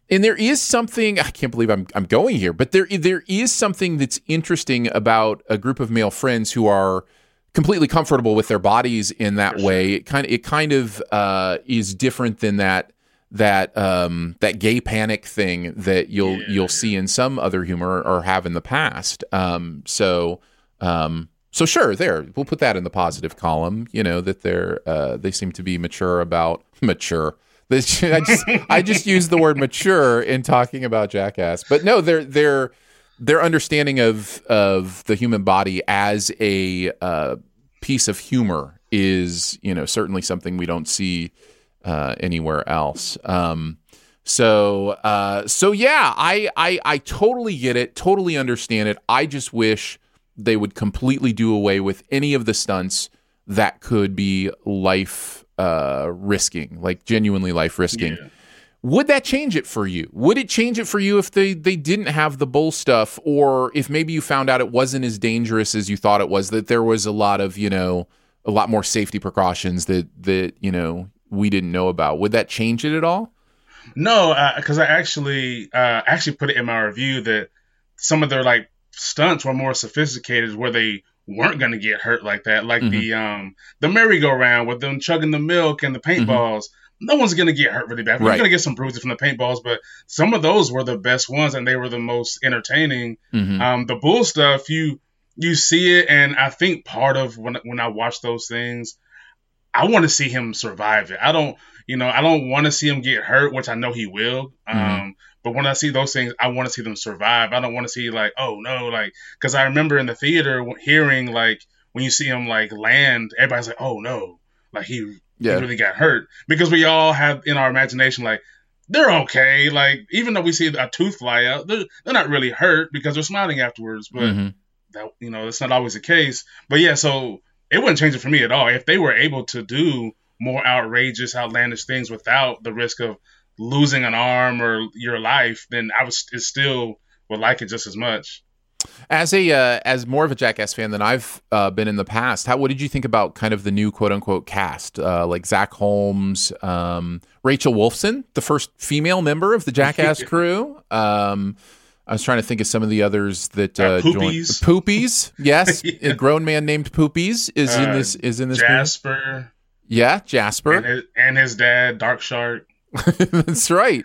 [SPEAKER 4] And there is something I can't believe I'm I'm going here, but there there is something that's interesting about a group of male friends who are completely comfortable with their bodies in that way. It kind of it kind of uh, is different than that that um, that gay panic thing that you'll you'll see in some other humor or have in the past. Um, so um, so sure, there we'll put that in the positive column. You know that they're uh, they seem to be mature about mature. I just I just used the word mature in talking about Jackass, but no, they're they're their understanding of of the human body as a uh, piece of humor is you know certainly something we don't see uh, anywhere else. Um, so uh, so yeah, I, I I totally get it, totally understand it. I just wish they would completely do away with any of the stunts that could be life uh, risking, like genuinely life risking. Would that change it for you? Would it change it for you if they they didn't have the bull stuff, or if maybe you found out it wasn't as dangerous as you thought it was? That there was a lot of you know a lot more safety precautions that that you know we didn't know about. Would that change it at all?
[SPEAKER 5] No, because I actually uh, actually put it in my review that some of their like stunts were more sophisticated, where they weren't going to get hurt like that, like the um the merry-go-round with them chugging the milk and the paintballs. No one's going to get hurt really bad. We're
[SPEAKER 4] Right.
[SPEAKER 5] going to get some bruises from the paintballs, but some of those were the best ones, and they were the most entertaining.
[SPEAKER 4] Mhm.
[SPEAKER 5] Um, the bull stuff, you you see it, and I think part of when when I watch those things, I want to see him survive it. I don't, you know, I don't want to see him get hurt, which I know he will. Um,
[SPEAKER 4] Mhm.
[SPEAKER 5] But when I see those things, I want to see them survive. I don't want to see like, oh no, like, because I remember in the theater hearing like when you see him like land, everybody's like, oh no, like he,
[SPEAKER 4] Yeah.
[SPEAKER 5] he really got hurt because we all have in our imagination like they're okay. Like even though we see a tooth fly out, they're, they're not really hurt because they're smiling afterwards. But
[SPEAKER 4] Mhm.
[SPEAKER 5] that you know that's not always the case. But yeah, so it wouldn't change it for me at all if they were able to do more outrageous, outlandish things without the risk of losing an arm or your life. Then I was it still would like it just as much.
[SPEAKER 4] As a uh, as more of a Jackass fan than I've uh, been in the past, how what did you think about kind of the new quote unquote cast, uh, like Zach Holmes, um, Rachel Wolfson, the first female member of the Jackass crew? Um, I was trying to think of some of the others that uh, joined.
[SPEAKER 5] Poopies.
[SPEAKER 4] Poopies, yes, a grown man named Poopies is in
[SPEAKER 5] Uh,
[SPEAKER 4] this is in this. movie.
[SPEAKER 5] Jasper
[SPEAKER 4] Yeah, Jasper.
[SPEAKER 5] and his, and his dad, Dark Shark.
[SPEAKER 4] That's right.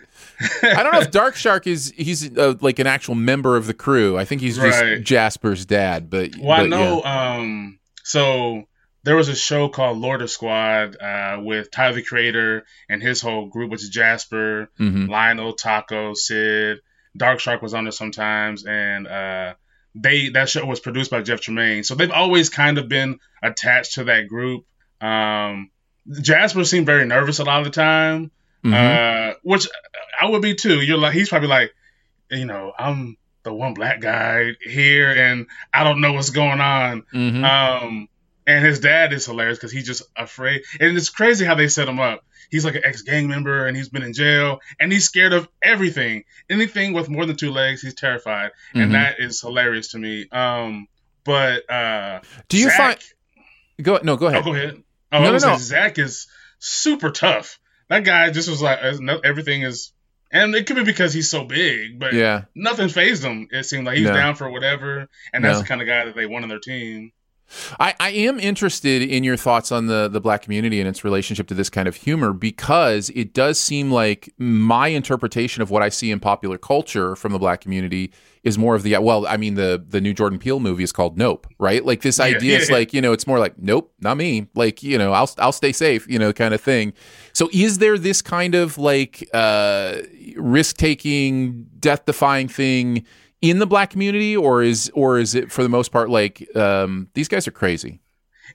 [SPEAKER 4] I don't know if Dark Shark is he's uh, like an actual member of the crew. I think he's just
[SPEAKER 5] Right.
[SPEAKER 4] Jasper's dad. But
[SPEAKER 5] Well, I
[SPEAKER 4] but,
[SPEAKER 5] know.
[SPEAKER 4] yeah.
[SPEAKER 5] Um, so there was a show called Loiter Squad uh, with Tyler the Creator and his whole group, which is Jasper,
[SPEAKER 4] Mhm.
[SPEAKER 5] Lionel, Taco, Sid, Dark Shark was on there sometimes, and uh, they that show was produced by Jeff Tremaine. So they've always kind of been attached to that group. Um, Jasper seemed very nervous a lot of the time,
[SPEAKER 4] Mhm.
[SPEAKER 5] uh, which I would be too. You're like, he's probably like, you know, I'm the one black guy here, and I don't know what's going on.
[SPEAKER 4] Mhm.
[SPEAKER 5] Um, and his dad is hilarious because he's just afraid, and it's crazy how they set him up. He's like an ex gang member, and he's been in jail, and he's scared of everything. Anything with more than two legs, he's terrified,
[SPEAKER 4] Mhm.
[SPEAKER 5] and that is hilarious to me. Um, but uh,
[SPEAKER 4] Do you
[SPEAKER 5] Zach-
[SPEAKER 4] find go no go ahead.
[SPEAKER 5] Oh, go ahead. Oh,
[SPEAKER 4] No, no, no.
[SPEAKER 5] Zach is super tough. That guy just was like uh, everything is, and it could be because he's so big, but
[SPEAKER 4] Yeah.
[SPEAKER 5] nothing fazed him. It seemed like he's
[SPEAKER 4] No.
[SPEAKER 5] down for whatever, and that's
[SPEAKER 4] No.
[SPEAKER 5] the kind of guy that they want on their team.
[SPEAKER 4] I, I am interested in your thoughts on the the black community and its relationship to this kind of humor because it does seem like my interpretation of what I see in popular culture from the black community is more of the well, I mean the the new Jordan Peele movie is called Nope, right? Like this
[SPEAKER 5] Yeah,
[SPEAKER 4] idea is
[SPEAKER 5] yeah.
[SPEAKER 4] like you know it's more like Nope, not me. Like you know I'll I'll stay safe, you know, kind of thing. So is there this kind of like uh, risk taking, death defying thing? In the black community, or is or is it for the most part like um, these guys are crazy?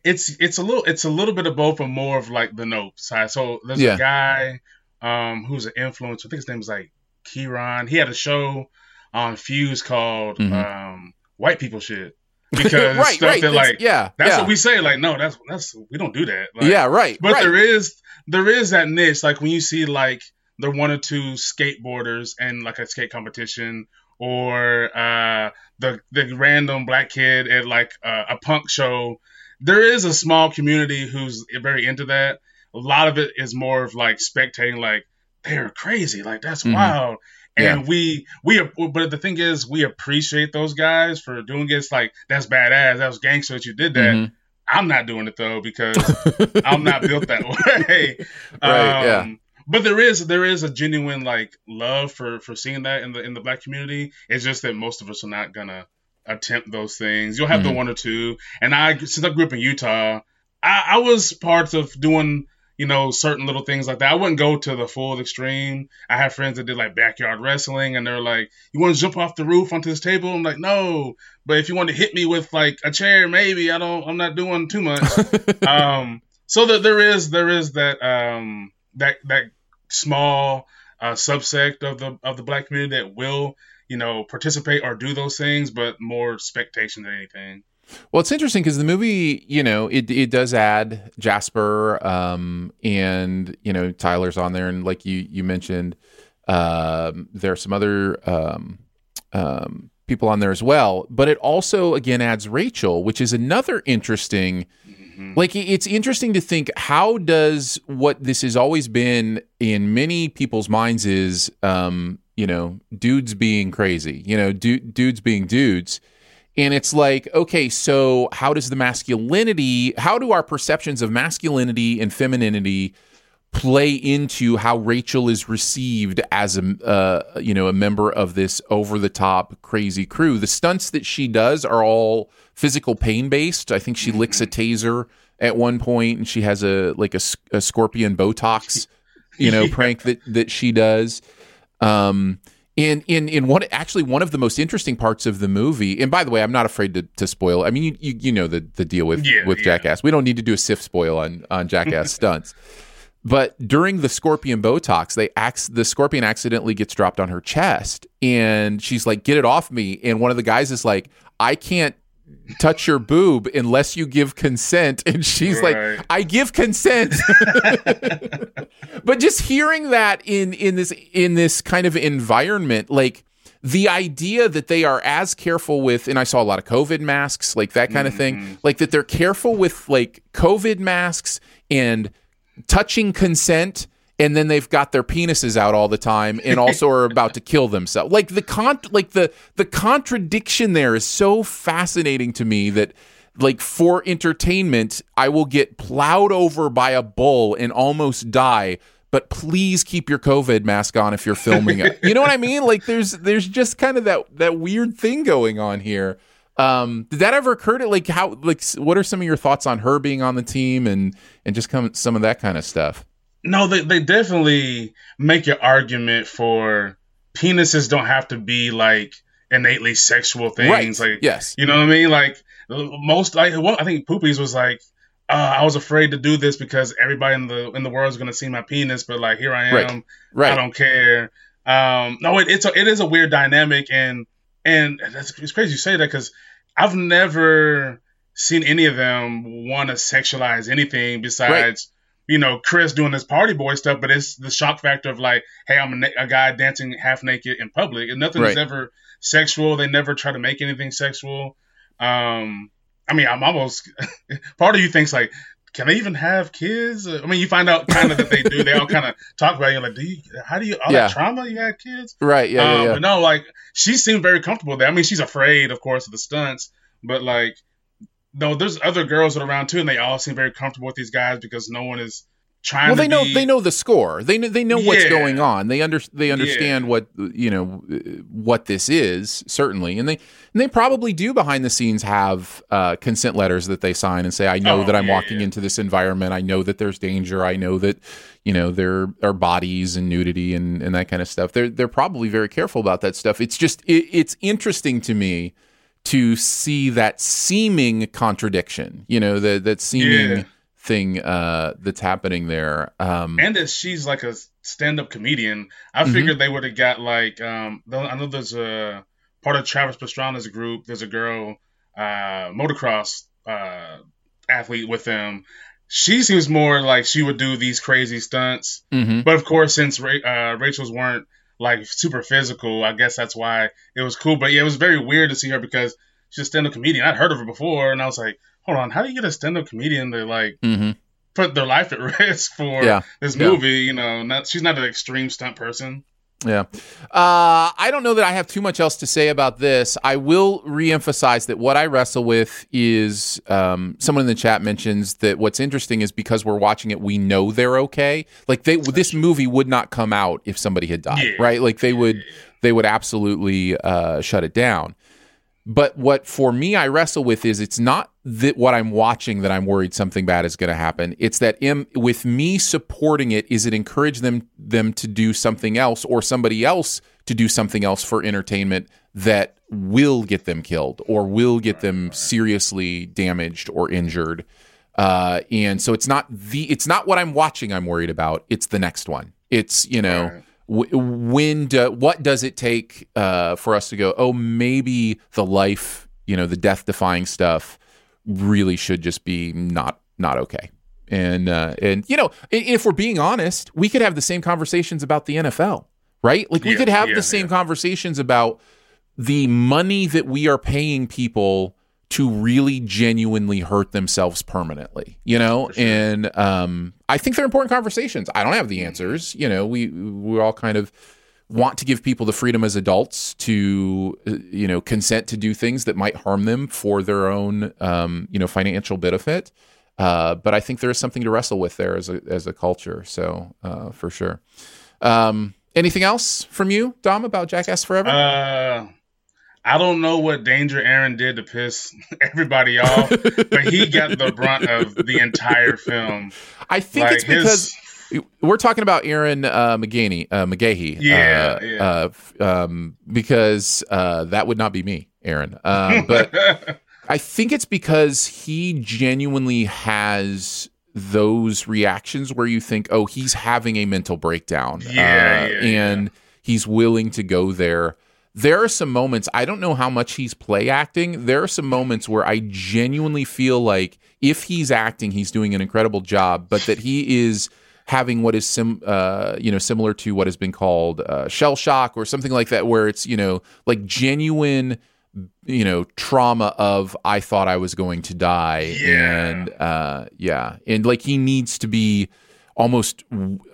[SPEAKER 5] It's it's a little it's a little bit of both, and more of like the nope side. So there's
[SPEAKER 4] Yeah.
[SPEAKER 5] a guy um, who's an influencer. I think his name is like Kieran. He had a show on Fuse called
[SPEAKER 4] Mhm.
[SPEAKER 5] um, White People Shit. Because
[SPEAKER 4] Right,
[SPEAKER 5] stuff
[SPEAKER 4] right,
[SPEAKER 5] that like
[SPEAKER 4] yeah,
[SPEAKER 5] that's
[SPEAKER 4] yeah.
[SPEAKER 5] what we say. Like no, that's that's we don't do that. Like,
[SPEAKER 4] yeah, right.
[SPEAKER 5] But
[SPEAKER 4] right.
[SPEAKER 5] there is there is that niche, like when you see like the one or two skateboarders and like a skate competition, or uh, the the random black kid at like uh, a punk show. There is a small community who's very into that. A lot of it is more of like spectating, like they're crazy, like that's
[SPEAKER 4] Mhm.
[SPEAKER 5] wild. And
[SPEAKER 4] Yeah.
[SPEAKER 5] we we but the thing is we appreciate those guys for doing it. It's like that's badass. That was gangster that you did that.
[SPEAKER 4] Mhm.
[SPEAKER 5] I'm not doing it though because I'm not built that way.
[SPEAKER 4] Right, yeah.
[SPEAKER 5] But there is there is a genuine like love for for seeing that in the in the black community. It's just that most of us are not gonna attempt those things. You'll have the
[SPEAKER 4] Mhm.
[SPEAKER 5] one or two. And I since I grew up in Utah, I, I was part of doing you know certain little things like that. I wouldn't go to the full extreme. I have friends that did like backyard wrestling, and they're like, "You want to jump off the roof onto this table?" I'm like, "No." But if you want to hit me with like a chair, maybe I don't. I'm not doing too much. um, so that there is there is that um, that that small uh, subsect of the of the black community that will you know participate or do those things, but more spectation than anything.
[SPEAKER 4] Well, it's interesting because the movie, you know, it it does add Jasper, um, and you know Tyler's on there, and like you you mentioned, um, there are some other um, um, people on there as well. But it also again adds Rachel, which is another interesting. Like it's interesting to think how does what this has always been in many people's minds is, um, you know, dudes being crazy, you know, du- dudes being dudes. And it's like, okay, so how does the masculinity, how do our perceptions of masculinity and femininity play into how Rachel is received as a, uh, you know, a member of this over the top crazy crew? The stunts that she does are all physical pain based. I think she licks a taser at one point, and she has a like a scorpion Botox, you know, prank that that she does. Um, in in in one actually one of the most interesting parts of the movie, and by the way, I'm not afraid to, to spoil. I mean, you, you you know the the deal with
[SPEAKER 5] Yeah,
[SPEAKER 4] with
[SPEAKER 5] yeah.
[SPEAKER 4] Jackass. We don't need to do a SIF spoil on on Jackass stunts. But during the scorpion Botox, they acc- the scorpion accidentally gets dropped on her chest, and she's like, "Get it off me!" And one of the guys is like, "I can't touch your boob unless you give consent," and she's
[SPEAKER 5] Right.
[SPEAKER 4] like, "I give consent." but just hearing that in in this in this kind of environment, like the idea that they are as careful with and i saw a lot of covid masks like that kind of thing mm-hmm. like that they're careful with like covid masks and touching consent and then they've got their penises out all the time and also are about to kill themselves. Like the con like the the contradiction there is so fascinating to me that like for entertainment i will get plowed over by a bull and almost die but please keep your covid mask on if you're filming it. You know what i mean? Like there's there's just kind of that that weird thing going on here. Um did that ever occur to like how like what are some of your thoughts on her being on the team and and just come some of that kind of stuff
[SPEAKER 5] No, they they definitely make your argument for penises don't have to be like innately sexual things.
[SPEAKER 4] Right.
[SPEAKER 5] Like
[SPEAKER 4] Yes.
[SPEAKER 5] you know what I mean? Like most like well, I think Poopies was like, uh, I was afraid to do this because everybody in the in the world is gonna see my penis, but like here I am,
[SPEAKER 4] Right. Right.
[SPEAKER 5] I don't care. Um, no, it, it's a, it is a weird dynamic, and and that's, it's crazy you say that because I've never seen any of them want to sexualize anything besides you know Chris doing this party boy stuff, but it's the shock factor of like, hey, I'm a, na- a guy dancing half naked in public, and nothing's
[SPEAKER 4] Right.
[SPEAKER 5] ever sexual. They never try to make anything sexual. Um, I mean, I'm almost part of you thinks like, can they even have kids? I mean, you find out kind of that they do. They all kind of talk about it. You're like, do you? How do you? All
[SPEAKER 4] Yeah.
[SPEAKER 5] that trauma you had kids?
[SPEAKER 4] right yeah yeah,
[SPEAKER 5] Um,
[SPEAKER 4] yeah.
[SPEAKER 5] But no, like she seemed very comfortable there. I mean, she's afraid, of course, of the stunts, but like, no, there's other girls that are around too, and they all seem very comfortable with these guys because no one is trying.
[SPEAKER 4] well
[SPEAKER 5] to
[SPEAKER 4] they know
[SPEAKER 5] be-
[SPEAKER 4] they know the score. They know they know what's going on. They under they understand what you know what this is certainly. And they and they probably do behind the scenes have uh, consent letters that they sign and say i know
[SPEAKER 5] Oh,
[SPEAKER 4] that i'm
[SPEAKER 5] yeah,
[SPEAKER 4] walking into this environment. I know that there's danger. I know that you know there are bodies and nudity and and that kind of stuff. They're they're probably very careful about that stuff. It's just it, it's interesting to me to see that seeming contradiction you know that that seeming
[SPEAKER 5] Yeah.
[SPEAKER 4] thing uh, that's happening there. Um,
[SPEAKER 5] and that she's like a stand-up comedian. I
[SPEAKER 4] Mhm.
[SPEAKER 5] figured they would have got like um. I know there's a part of Travis Pastrana's group. There's a girl, uh, motocross uh, athlete with them. She seems more like she would do these crazy stunts.
[SPEAKER 4] mhm.
[SPEAKER 5] But of course, since Ra- uh, Rachel's weren't like super physical, I guess that's why it was cool. But yeah, it was very weird to see her because she's a stand-up comedian. I'd heard of her before, and I was like, hold on, how do you get a stand-up comedian to like
[SPEAKER 4] Mhm.
[SPEAKER 5] put their life at risk for
[SPEAKER 4] Yeah.
[SPEAKER 5] this
[SPEAKER 4] Yeah.
[SPEAKER 5] movie? You know, not she's not an extreme stunt person.
[SPEAKER 4] Yeah. Uh, I don't know that I have too much else to say about this. I will reemphasize that what I wrestle with is um, someone in the chat mentions that what's interesting is because we're watching it, we know they're okay. Like they, this movie would not come out if somebody had died,
[SPEAKER 5] Yeah.
[SPEAKER 4] right? Like they would, they would absolutely uh, shut it down. But what for me I wrestle with is it's not that what I'm watching that I'm worried something bad is going to happen. It's that with me supporting it, is it encourage them them to do something else or somebody else to do something else for entertainment that will get them killed or will get them seriously damaged or injured. Uh, and so it's not the it's not what I'm watching I'm worried about. It's the next one. It's you know when do, what does it take uh, for us to go? Oh, maybe the life you know the death defying stuff really should just be not not okay. And uh, and you know if we're being honest, we could have the same conversations about the NFL, right? Like we
[SPEAKER 5] Yeah,
[SPEAKER 4] could have
[SPEAKER 5] yeah,
[SPEAKER 4] the same conversations about the money that we are paying people to really genuinely hurt themselves permanently you know? And um i think they're important conversations. I don't have the answers. You know we we all kind of want to give people the freedom as adults to uh, you know consent to do things that might harm them for their own um you know financial benefit. Uh but i think there is something to wrestle with there as a as a culture. So uh for sure. Um anything else from you dom about jackass forever?
[SPEAKER 5] Uh, I don't know what danger Ehren did to piss everybody off, but he got the brunt of the entire film.
[SPEAKER 4] I think
[SPEAKER 5] Like,
[SPEAKER 4] it's
[SPEAKER 5] his-
[SPEAKER 4] because we're talking about Ehren uh, McGhehey, uh, McGhehey.
[SPEAKER 5] Yeah,
[SPEAKER 4] uh,
[SPEAKER 5] yeah.
[SPEAKER 4] Uh, um, because uh, that would not be me, Ehren. Um, but I think it's because he genuinely has those reactions where you think, oh, he's having a mental breakdown.
[SPEAKER 5] Yeah,
[SPEAKER 4] uh,
[SPEAKER 5] yeah,
[SPEAKER 4] and he's willing to go there. There are some moments, I don't know how much he's play acting. There are some moments where I genuinely feel like if he's acting, he's doing an incredible job, but that he is having what is sim, uh, you know, similar to what has been called uh, shell shock or something like that, where it's, you know, like genuine you know trauma of i thought i was going to die
[SPEAKER 5] Yeah.
[SPEAKER 4] and uh yeah and like he needs to be almost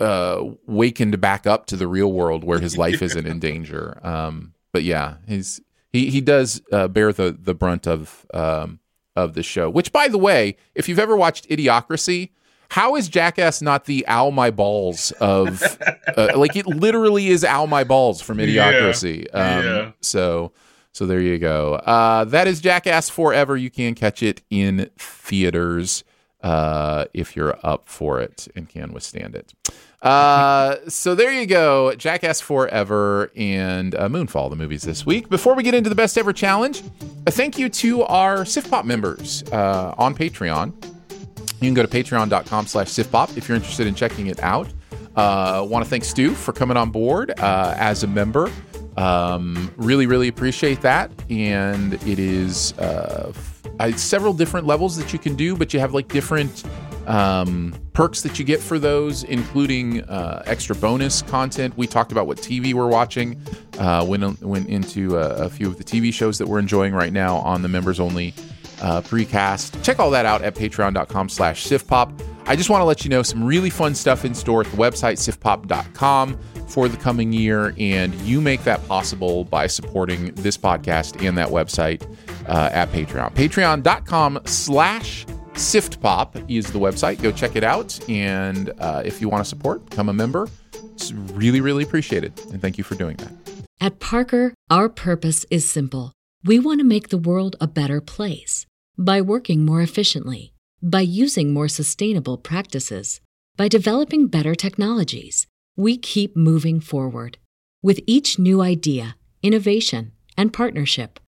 [SPEAKER 4] uh wakened back up to the real world where his life isn't in danger um but yeah he's he he does uh, bear the the brunt of um of the show which by the way if you've ever watched idiocracy how is jackass not the ow my balls of uh, like it literally is ow my balls from
[SPEAKER 5] Yeah.
[SPEAKER 4] idiocracy um
[SPEAKER 5] Yeah.
[SPEAKER 4] so so there you go. Uh, that is Jackass Forever. You can catch it in theaters uh, if you're up for it and can withstand it. Uh, so there you go. Jackass Forever and uh, Moonfall, the movies this week. Before we get into the best ever challenge, a thank you to our SIFPOP members uh, on Patreon. You can go to patreon.com slash sifpop if you're interested in checking it out. Uh, Want to thank Stu for coming on board uh, as a member. Um, really, really appreciate that. And it is uh, several different levels that you can do, but you have like different um, perks that you get for those, including uh, extra bonus content. We talked about what TV we're watching, uh, went, went into a, a few of the TV shows that we're enjoying right now on the members only uh, precast. Check all that out at patreon.com slash sifpop. I just want to let you know some really fun stuff in store at the website sifpop.com for the coming year, and you make that possible by supporting this podcast and that website uh, at Patreon. Patreon.com slash sifpop is the website. Go check it out, and uh, if you want to support, become a member. It's really, really appreciated, and thank you for doing that.
[SPEAKER 12] At Parker, our purpose is simple. We want to make the world a better place by working more efficiently, by using more sustainable practices, by developing better technologies. We keep moving forward. With each new idea, innovation, and partnership,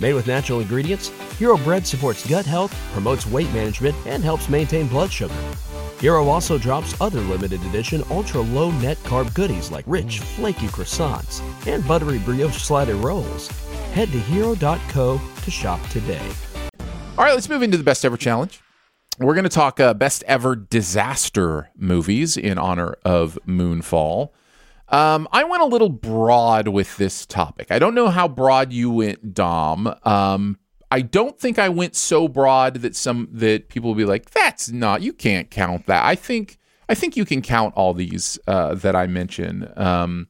[SPEAKER 13] Made with natural ingredients, Hero Bread supports gut health, promotes weight management, and helps maintain blood sugar. Hero also drops other limited edition ultra low net carb goodies like rich, flaky croissants and buttery brioche slider rolls. Head to hero.co to shop today.
[SPEAKER 4] All right, let's move into the best ever challenge. We're going to talk uh, best ever disaster movies in honor of Moonfall. Um, I went a little broad with this topic. I don't know how broad you went, Dom. Um, I don't think I went so broad that some that people will be like, "That's not. You can't count that." I think I think you can count all these uh, that I mention. Um,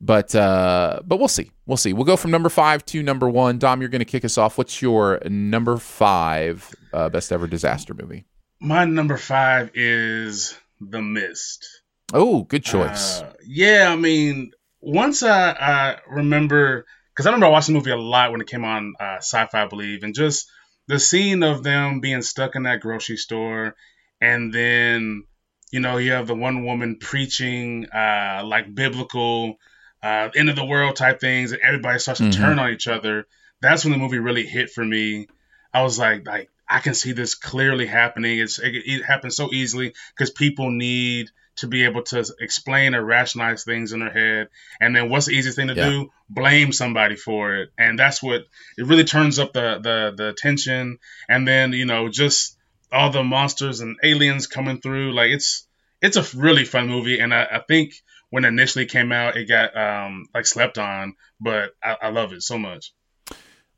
[SPEAKER 4] but uh, but we'll see. We'll see. We'll go from number five to number one. Dom, you're going to kick us off. What's your number five uh, best ever disaster movie?
[SPEAKER 5] My number five is The Mist.
[SPEAKER 4] Oh, good choice.
[SPEAKER 5] Uh, yeah, I mean, once I, I remember, because I remember watching the movie a lot when it came on uh, Sci-Fi, I believe, and just the scene of them being stuck in that grocery store, and then you know you have the one woman preaching uh, like biblical uh, end of the world type things, and everybody starts to
[SPEAKER 4] Mhm.
[SPEAKER 5] turn on each other. That's when the movie really hit for me. I was like, like I can see this clearly happening. It's it, it happens so easily because people need to be able to explain or rationalize things in their head. And then what's the easiest thing to
[SPEAKER 4] Yeah.
[SPEAKER 5] do? Blame somebody for it. And that's what it really turns up the the the tension. And then you know just all the monsters and aliens coming through. Like it's it's a really fun movie. And I, I think when it initially came out, it got um like slept on, but I, I love it so much.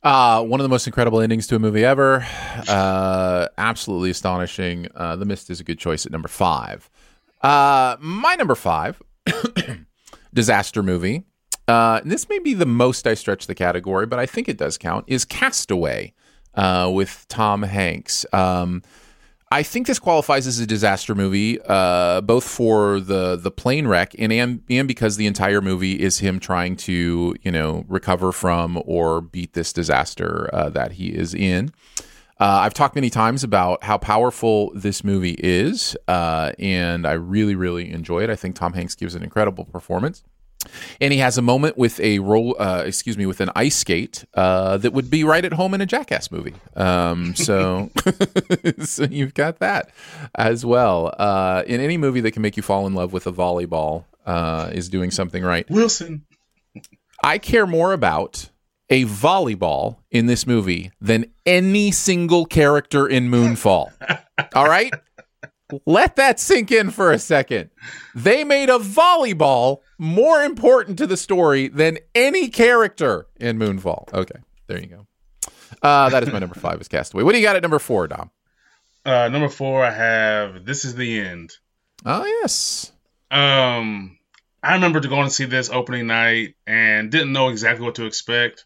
[SPEAKER 4] Uh, one of the most incredible endings to a movie ever. Uh, absolutely astonishing. Uh, the Mist is a good choice at number five. Uh, my number five, disaster movie. Uh, this may be the most I stretch the category, but I think it does count. Is Castaway uh, with Tom Hanks. Um, I think this qualifies as a disaster movie, uh, both for the the plane wreck and, and and because the entire movie is him trying to you know recover from or beat this disaster uh, that he is in. Uh, I've talked many times about how powerful this movie is, uh, and I really really enjoy it. I think Tom Hanks gives an incredible performance. And he has a moment with a roll uh, excuse me with an ice skate uh, that would be right at home in a jackass movie. Um, so so you've got that as well. Uh, in any movie that can make you fall in love with a volleyball uh, is doing something right.
[SPEAKER 5] Wilson.
[SPEAKER 4] I care more about a volleyball in this movie than any single character in moonfall all right let that sink in for a second. They made a volleyball more important to the story than any character in Moonfall. Okay, there you go. Uh, that is my number five is Castaway. What do you got at number four, Dom?
[SPEAKER 5] Uh, number four, I have This Is the End.
[SPEAKER 4] Oh yes.
[SPEAKER 5] Um, I remember going to see this opening night and didn't know exactly what to expect,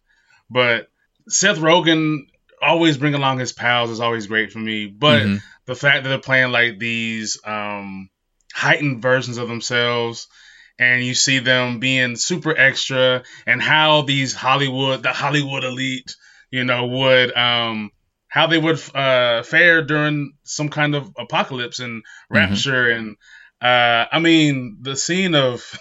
[SPEAKER 5] but Seth Rogen always bring along his pals is always great for me. But mm-hmm. the fact that they're playing like these um, heightened versions of themselves, and you see them being super extra, and how these Hollywood, the Hollywood elite, you know, would um, how they would uh, fare during some kind of apocalypse and mm-hmm. rapture, mm-hmm. and uh, I mean the scene of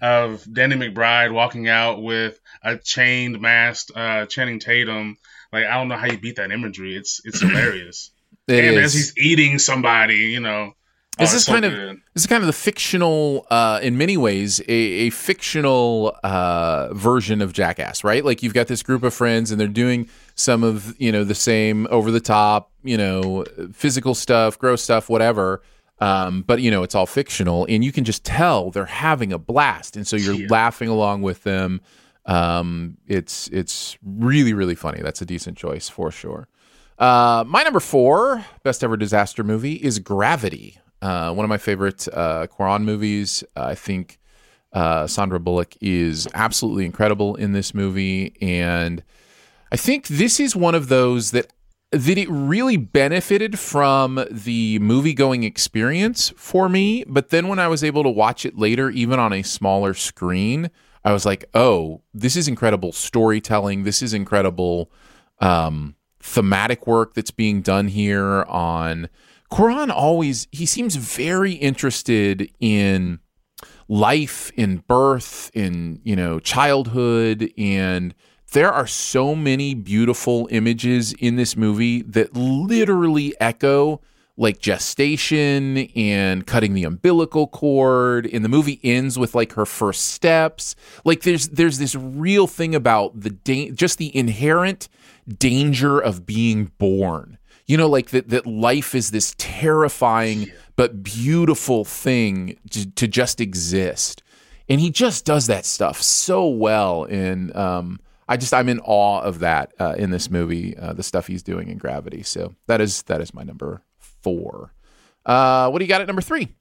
[SPEAKER 5] of Danny McBride walking out with a chained, masked uh, Channing Tatum like I don't know how you beat that imagery. It's it's hilarious. It and is. as he's eating somebody, you know.
[SPEAKER 4] This oh, is so kind good. of this is kind of the fictional, uh, in many ways, a, a fictional uh, version of Jackass, right? Like you've got this group of friends, and they're doing some of you know the same over the top, you know, physical stuff, gross stuff, whatever. Um, but you know, it's all fictional, and you can just tell they're having a blast, and so you're yeah. laughing along with them. Um, it's it's really really funny. That's a decent choice for sure. Uh, my number four best ever disaster movie is Gravity. Uh, one of my favorite uh, movies. I think uh, Sandra Bullock is absolutely incredible in this movie, and I think this is one of those that that it really benefited from the movie going experience for me. But then when I was able to watch it later, even on a smaller screen, I was like, oh, this is incredible storytelling. This is incredible um, thematic work that's being done here on Cuarón, always he seems very interested in life, in birth, in you know, childhood and there are so many beautiful images in this movie that literally echo like gestation and cutting the umbilical cord. And the movie ends with like her first steps. Like there's there's this real thing about the da- just the inherent danger of being born. You know like that that life is this terrifying but beautiful thing to, to just exist. And he just does that stuff so well. And um I just I'm in awe of that uh, in this movie, uh, the stuff he's doing in Gravity. So that is that is my number four. Uh, what do you got at number three?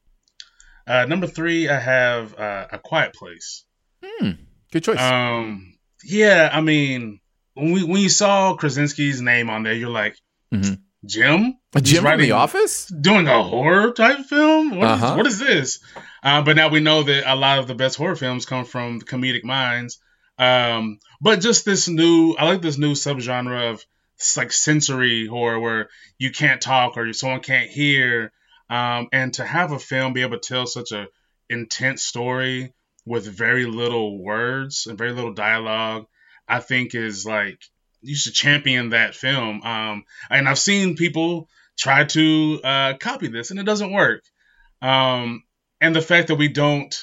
[SPEAKER 5] Uh, number three, I have uh, a Quiet Place.
[SPEAKER 4] Hmm, good choice.
[SPEAKER 5] Um, yeah, I mean, when we when you saw Krasinski's name on there, you're like, mm-hmm. Jim,
[SPEAKER 4] a Jim from The Office,
[SPEAKER 5] doing a horror type film. What, uh-huh. is, what is this? Uh, but now we know that a lot of the best horror films come from comedic minds. Um, but just this new, I like this new subgenre of it's like sensory horror where you can't talk or someone can't hear. Um, and to have a film be able to tell such a intense story with very little words and very little dialogue, I think is like you should champion that film. Um, and I've seen people try to uh, copy this and it doesn't work. Um, and the fact that we don't,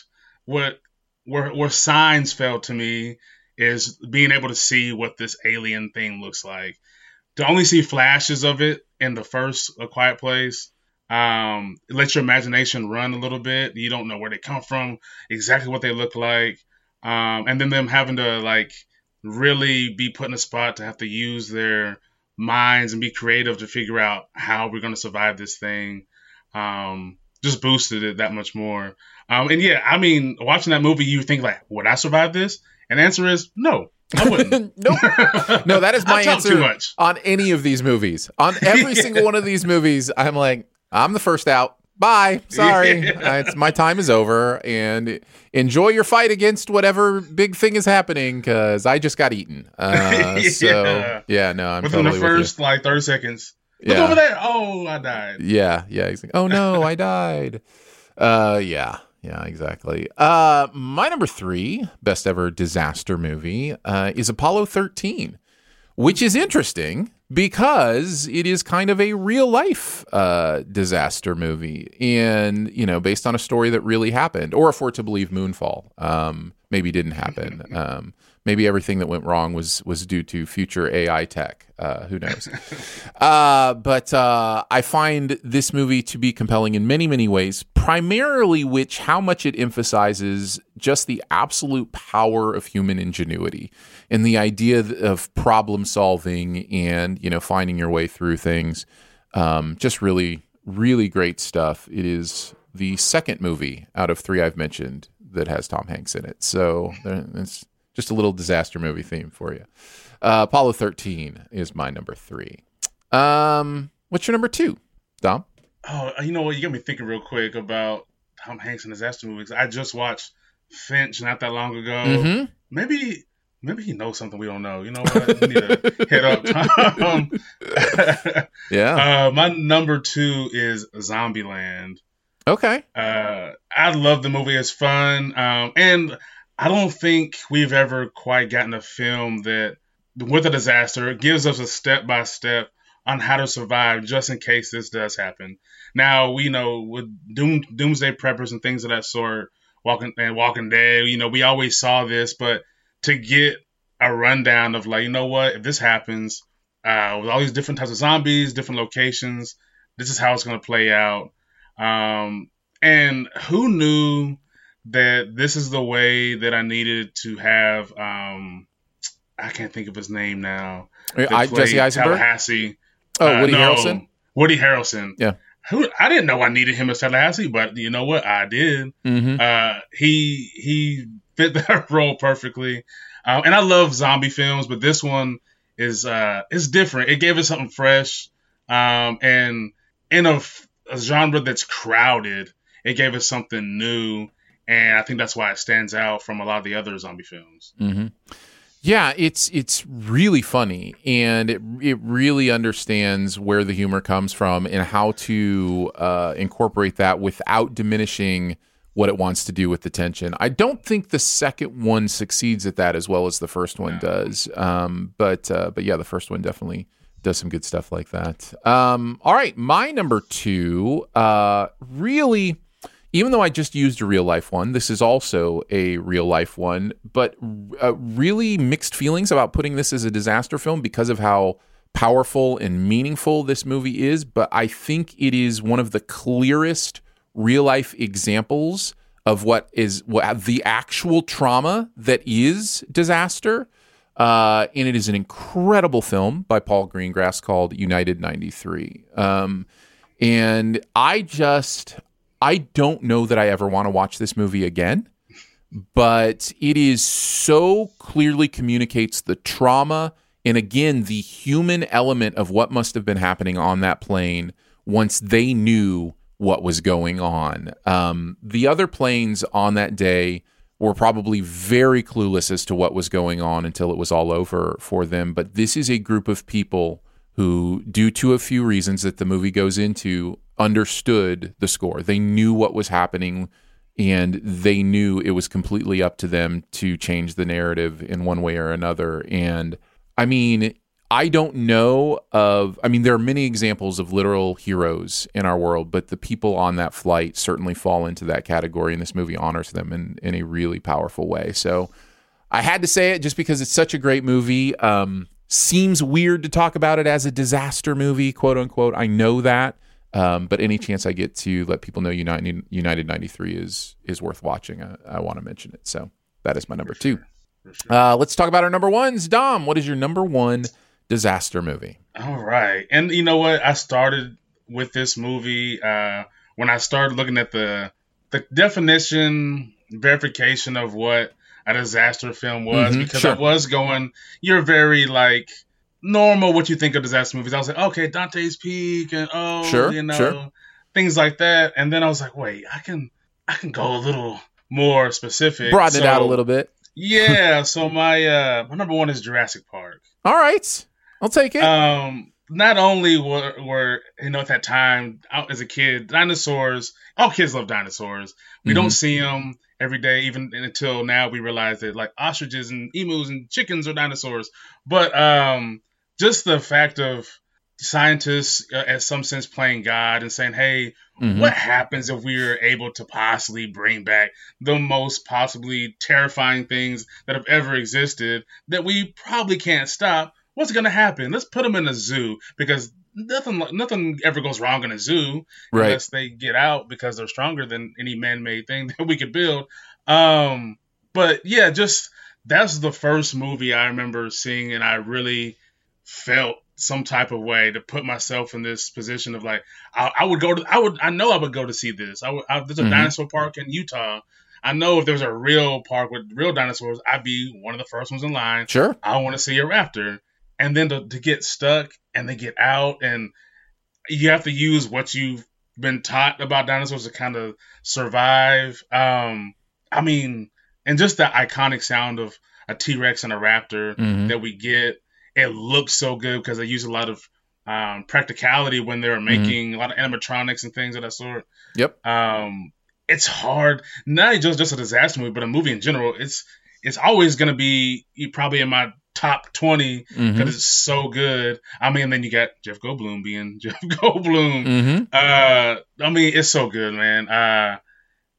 [SPEAKER 5] what where where signs fell to me is being able to see what this alien thing looks like to only see flashes of it in the first A Quiet Place, um, let your imagination run a little bit. You don't know where they come from, exactly what they look like, um, and then them having to like really be put in a spot to have to use their minds and be creative to figure out how we're going to survive this thing. Um, just boosted it that much more. Um, and yeah, I mean, watching that movie, you think like, would I survive this? And the answer is no. I wouldn't.
[SPEAKER 4] nope. No, that is my answer
[SPEAKER 5] too much.
[SPEAKER 4] on any of these movies. On every single one of these movies, I'm like, I'm the first out. Bye. Sorry.
[SPEAKER 5] Yeah.
[SPEAKER 4] It's, my time is over. And enjoy your fight against whatever big thing is happening because I just got eaten. Uh, so,
[SPEAKER 5] Yeah.
[SPEAKER 4] yeah, no, I'm
[SPEAKER 5] Within
[SPEAKER 4] totally
[SPEAKER 5] the
[SPEAKER 4] with you.
[SPEAKER 5] first like 30 seconds. Look
[SPEAKER 4] Yeah.
[SPEAKER 5] over there. Oh, I died.
[SPEAKER 4] Yeah, yeah. He's like, oh no, I died. Uh, yeah, yeah, exactly. Uh, my number three best ever disaster movie uh, is Apollo 13, which is interesting because it is kind of a real life uh, disaster movie, and you know, based on a story that really happened, or if we're to believe Moonfall, um, maybe didn't happen. Um, maybe everything that went wrong was was due to future AI tech. Uh, who knows? uh, but uh, I find this movie to be compelling in many, many ways. Primarily, which how much it emphasizes just the absolute power of human ingenuity and the idea of problem solving and you know finding your way through things. Um, just really, really great stuff. It is the second movie out of three I've mentioned that has Tom Hanks in it. So it's just a little disaster movie theme for you. Uh, Apollo 13 is my number three. Um, what's your number two, Dom?
[SPEAKER 5] Oh, you know what? You got me thinking real quick about Tom Hanks and disaster movies. I just watched Finch not that long ago.
[SPEAKER 4] Mhm.
[SPEAKER 5] Maybe, maybe he knows something we don't know. You know what? We need to hit up Tom.
[SPEAKER 4] Yeah.
[SPEAKER 5] Uh, my number two is Zombieland.
[SPEAKER 4] Okay.
[SPEAKER 5] Uh, I love the movie. It's fun. Um, and I don't think we've ever quite gotten a film that, with a disaster, gives us a step by step on how to survive just in case this does happen. Now, we know with doom, doomsday preppers and things of that sort, Walking and Walking Dead, you know, we always saw this, but to get a rundown of like, you know what, if this happens, uh, with all these different types of zombies, different locations, this is how it's going to play out. Um, and who knew that this is the way that I needed to have? Um, I can't think of his name now.
[SPEAKER 4] Uh, I- Jesse Eisenberg?
[SPEAKER 5] Tallahassee.
[SPEAKER 4] Oh, Woody
[SPEAKER 5] no,
[SPEAKER 4] Harrelson?
[SPEAKER 5] Woody Harrelson.
[SPEAKER 4] Yeah.
[SPEAKER 5] Who I didn't know I needed him as Tallahassee, but you know what? I did.
[SPEAKER 4] Mhm.
[SPEAKER 5] Uh, he he fit that role perfectly. Um, and I love zombie films, but this one is uh is different. It gave us something fresh, um, and in a genre that's crowded, it gave us something new, and I think that's why it stands out from a lot of the other zombie films.
[SPEAKER 4] hmm Yeah, it's it's really funny, and it it really understands where the humor comes from and how to uh, incorporate that without diminishing what it wants to do with the tension. I don't think the second one succeeds at that as well as the first one does. Um, but uh, but yeah, the first one definitely does some good stuff like that. Um, all right, my number two, uh, really even though I just used a real life one, this is also a real life one, but uh, really mixed feelings about putting this as a disaster film because of how powerful and meaningful this movie is. But I think it is one of the clearest real life examples of what is what the actual trauma that is disaster. Uh, and it is an incredible film by Paul Greengrass called United 93. Um, and I just, I don't know that I ever want to watch this movie again, but it is so clearly communicates the trauma and again, the human element of what must have been happening on that plane once they knew what was going on. Um, the other planes on that day were probably very clueless as to what was going on until it was all over for them. But this is a group of people who, due to a few reasons that the movie goes into, understood the score. They knew what was happening and they knew it was completely up to them to change the narrative in one way or another. And I mean, I don't know of, I mean, there are many examples of literal heroes in our world, but the people on that flight certainly fall into that category, and this movie honors them in, in a really powerful way. So I had to say it just because it's such a great movie. Um, seems weird to talk about it as a disaster movie, quote unquote. I know that. Um, but any chance I get to let people know United United 93 is is worth watching, I, I want to mention it. So that is my number two. Uh, let's talk about our number ones. Dom, what is your number one disaster movie?
[SPEAKER 5] All right. And you know what? I started with this movie uh, when I started looking at the the definition verification of what a disaster film was
[SPEAKER 4] Mhm,
[SPEAKER 5] because
[SPEAKER 4] sure.
[SPEAKER 5] I was going, you're very like normal what you think of disaster movies. I was like, okay, Dante's Peak and oh,
[SPEAKER 4] Sure,
[SPEAKER 5] you know,
[SPEAKER 4] sure.
[SPEAKER 5] things like that. And then I was like, wait, I can I can go a little more specific.
[SPEAKER 4] Broaden it out a little bit.
[SPEAKER 5] Yeah, so my uh my number one is Jurassic Park.
[SPEAKER 4] All right, I'll take it.
[SPEAKER 5] Um, not only were, were you know at that time out as a kid, dinosaurs. All kids love dinosaurs. We
[SPEAKER 4] Mhm.
[SPEAKER 5] don't see them every day, even until now. We realize that like ostriches and emus and chickens are dinosaurs. But um, just the fact of scientists, uh, at some sense, playing God and saying, "Hey,
[SPEAKER 4] Mhm.
[SPEAKER 5] what happens if we are able to possibly bring back the most possibly terrifying things that have ever existed that we probably can't stop? What's going to happen? Let's put them in a zoo because nothing nothing ever goes wrong in a zoo
[SPEAKER 4] Right.
[SPEAKER 5] unless they get out because they're stronger than any man-made thing that we could build. Um, but yeah, just that's the first movie I remember seeing, and I really felt some type of way to put myself in this position of like I, I would go to I would I know I would go to see this. I would I, there's a
[SPEAKER 4] Mhm.
[SPEAKER 5] dinosaur park in Utah. I know if there's a real park with real dinosaurs, I'd be one of the first ones in line.
[SPEAKER 4] Sure.
[SPEAKER 5] I want to see a raptor. And then to, to get stuck and they get out and you have to use what you've been taught about dinosaurs to kind of survive. Um, I mean, and just the iconic sound of a T Rex and a raptor
[SPEAKER 4] Mhm.
[SPEAKER 5] that we get, it looks so good because they use a lot of um, practicality when they were making a lot of animatronics and things of that sort.
[SPEAKER 4] Yep.
[SPEAKER 5] Um, it's hard, not just just a disaster movie, but a movie in general. It's it's always going to be probably in my top 20 because
[SPEAKER 4] Mhm.
[SPEAKER 5] it's so good. I mean, then you got Jeff Goldblum being Jeff Goldblum.
[SPEAKER 4] Mhm.
[SPEAKER 5] Uh, I mean, it's so good, man. Uh,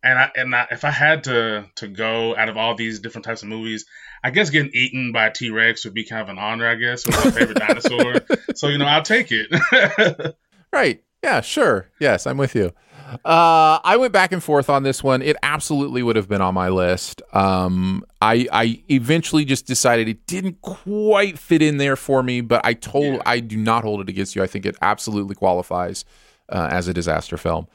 [SPEAKER 5] and I and I, if I had to to go out of all these different types of movies, I guess getting eaten by a T Rex would be kind of an honor. I guess with my favorite dinosaur. So you know, I'll take it.
[SPEAKER 4] Right. Yeah, sure. Yes, I'm with you. Uh, I went back and forth on this one. It absolutely would have been on my list. Um, I I eventually just decided it didn't quite fit in there for me, but I told I do not hold it against you. I think it absolutely qualifies uh, as a disaster film.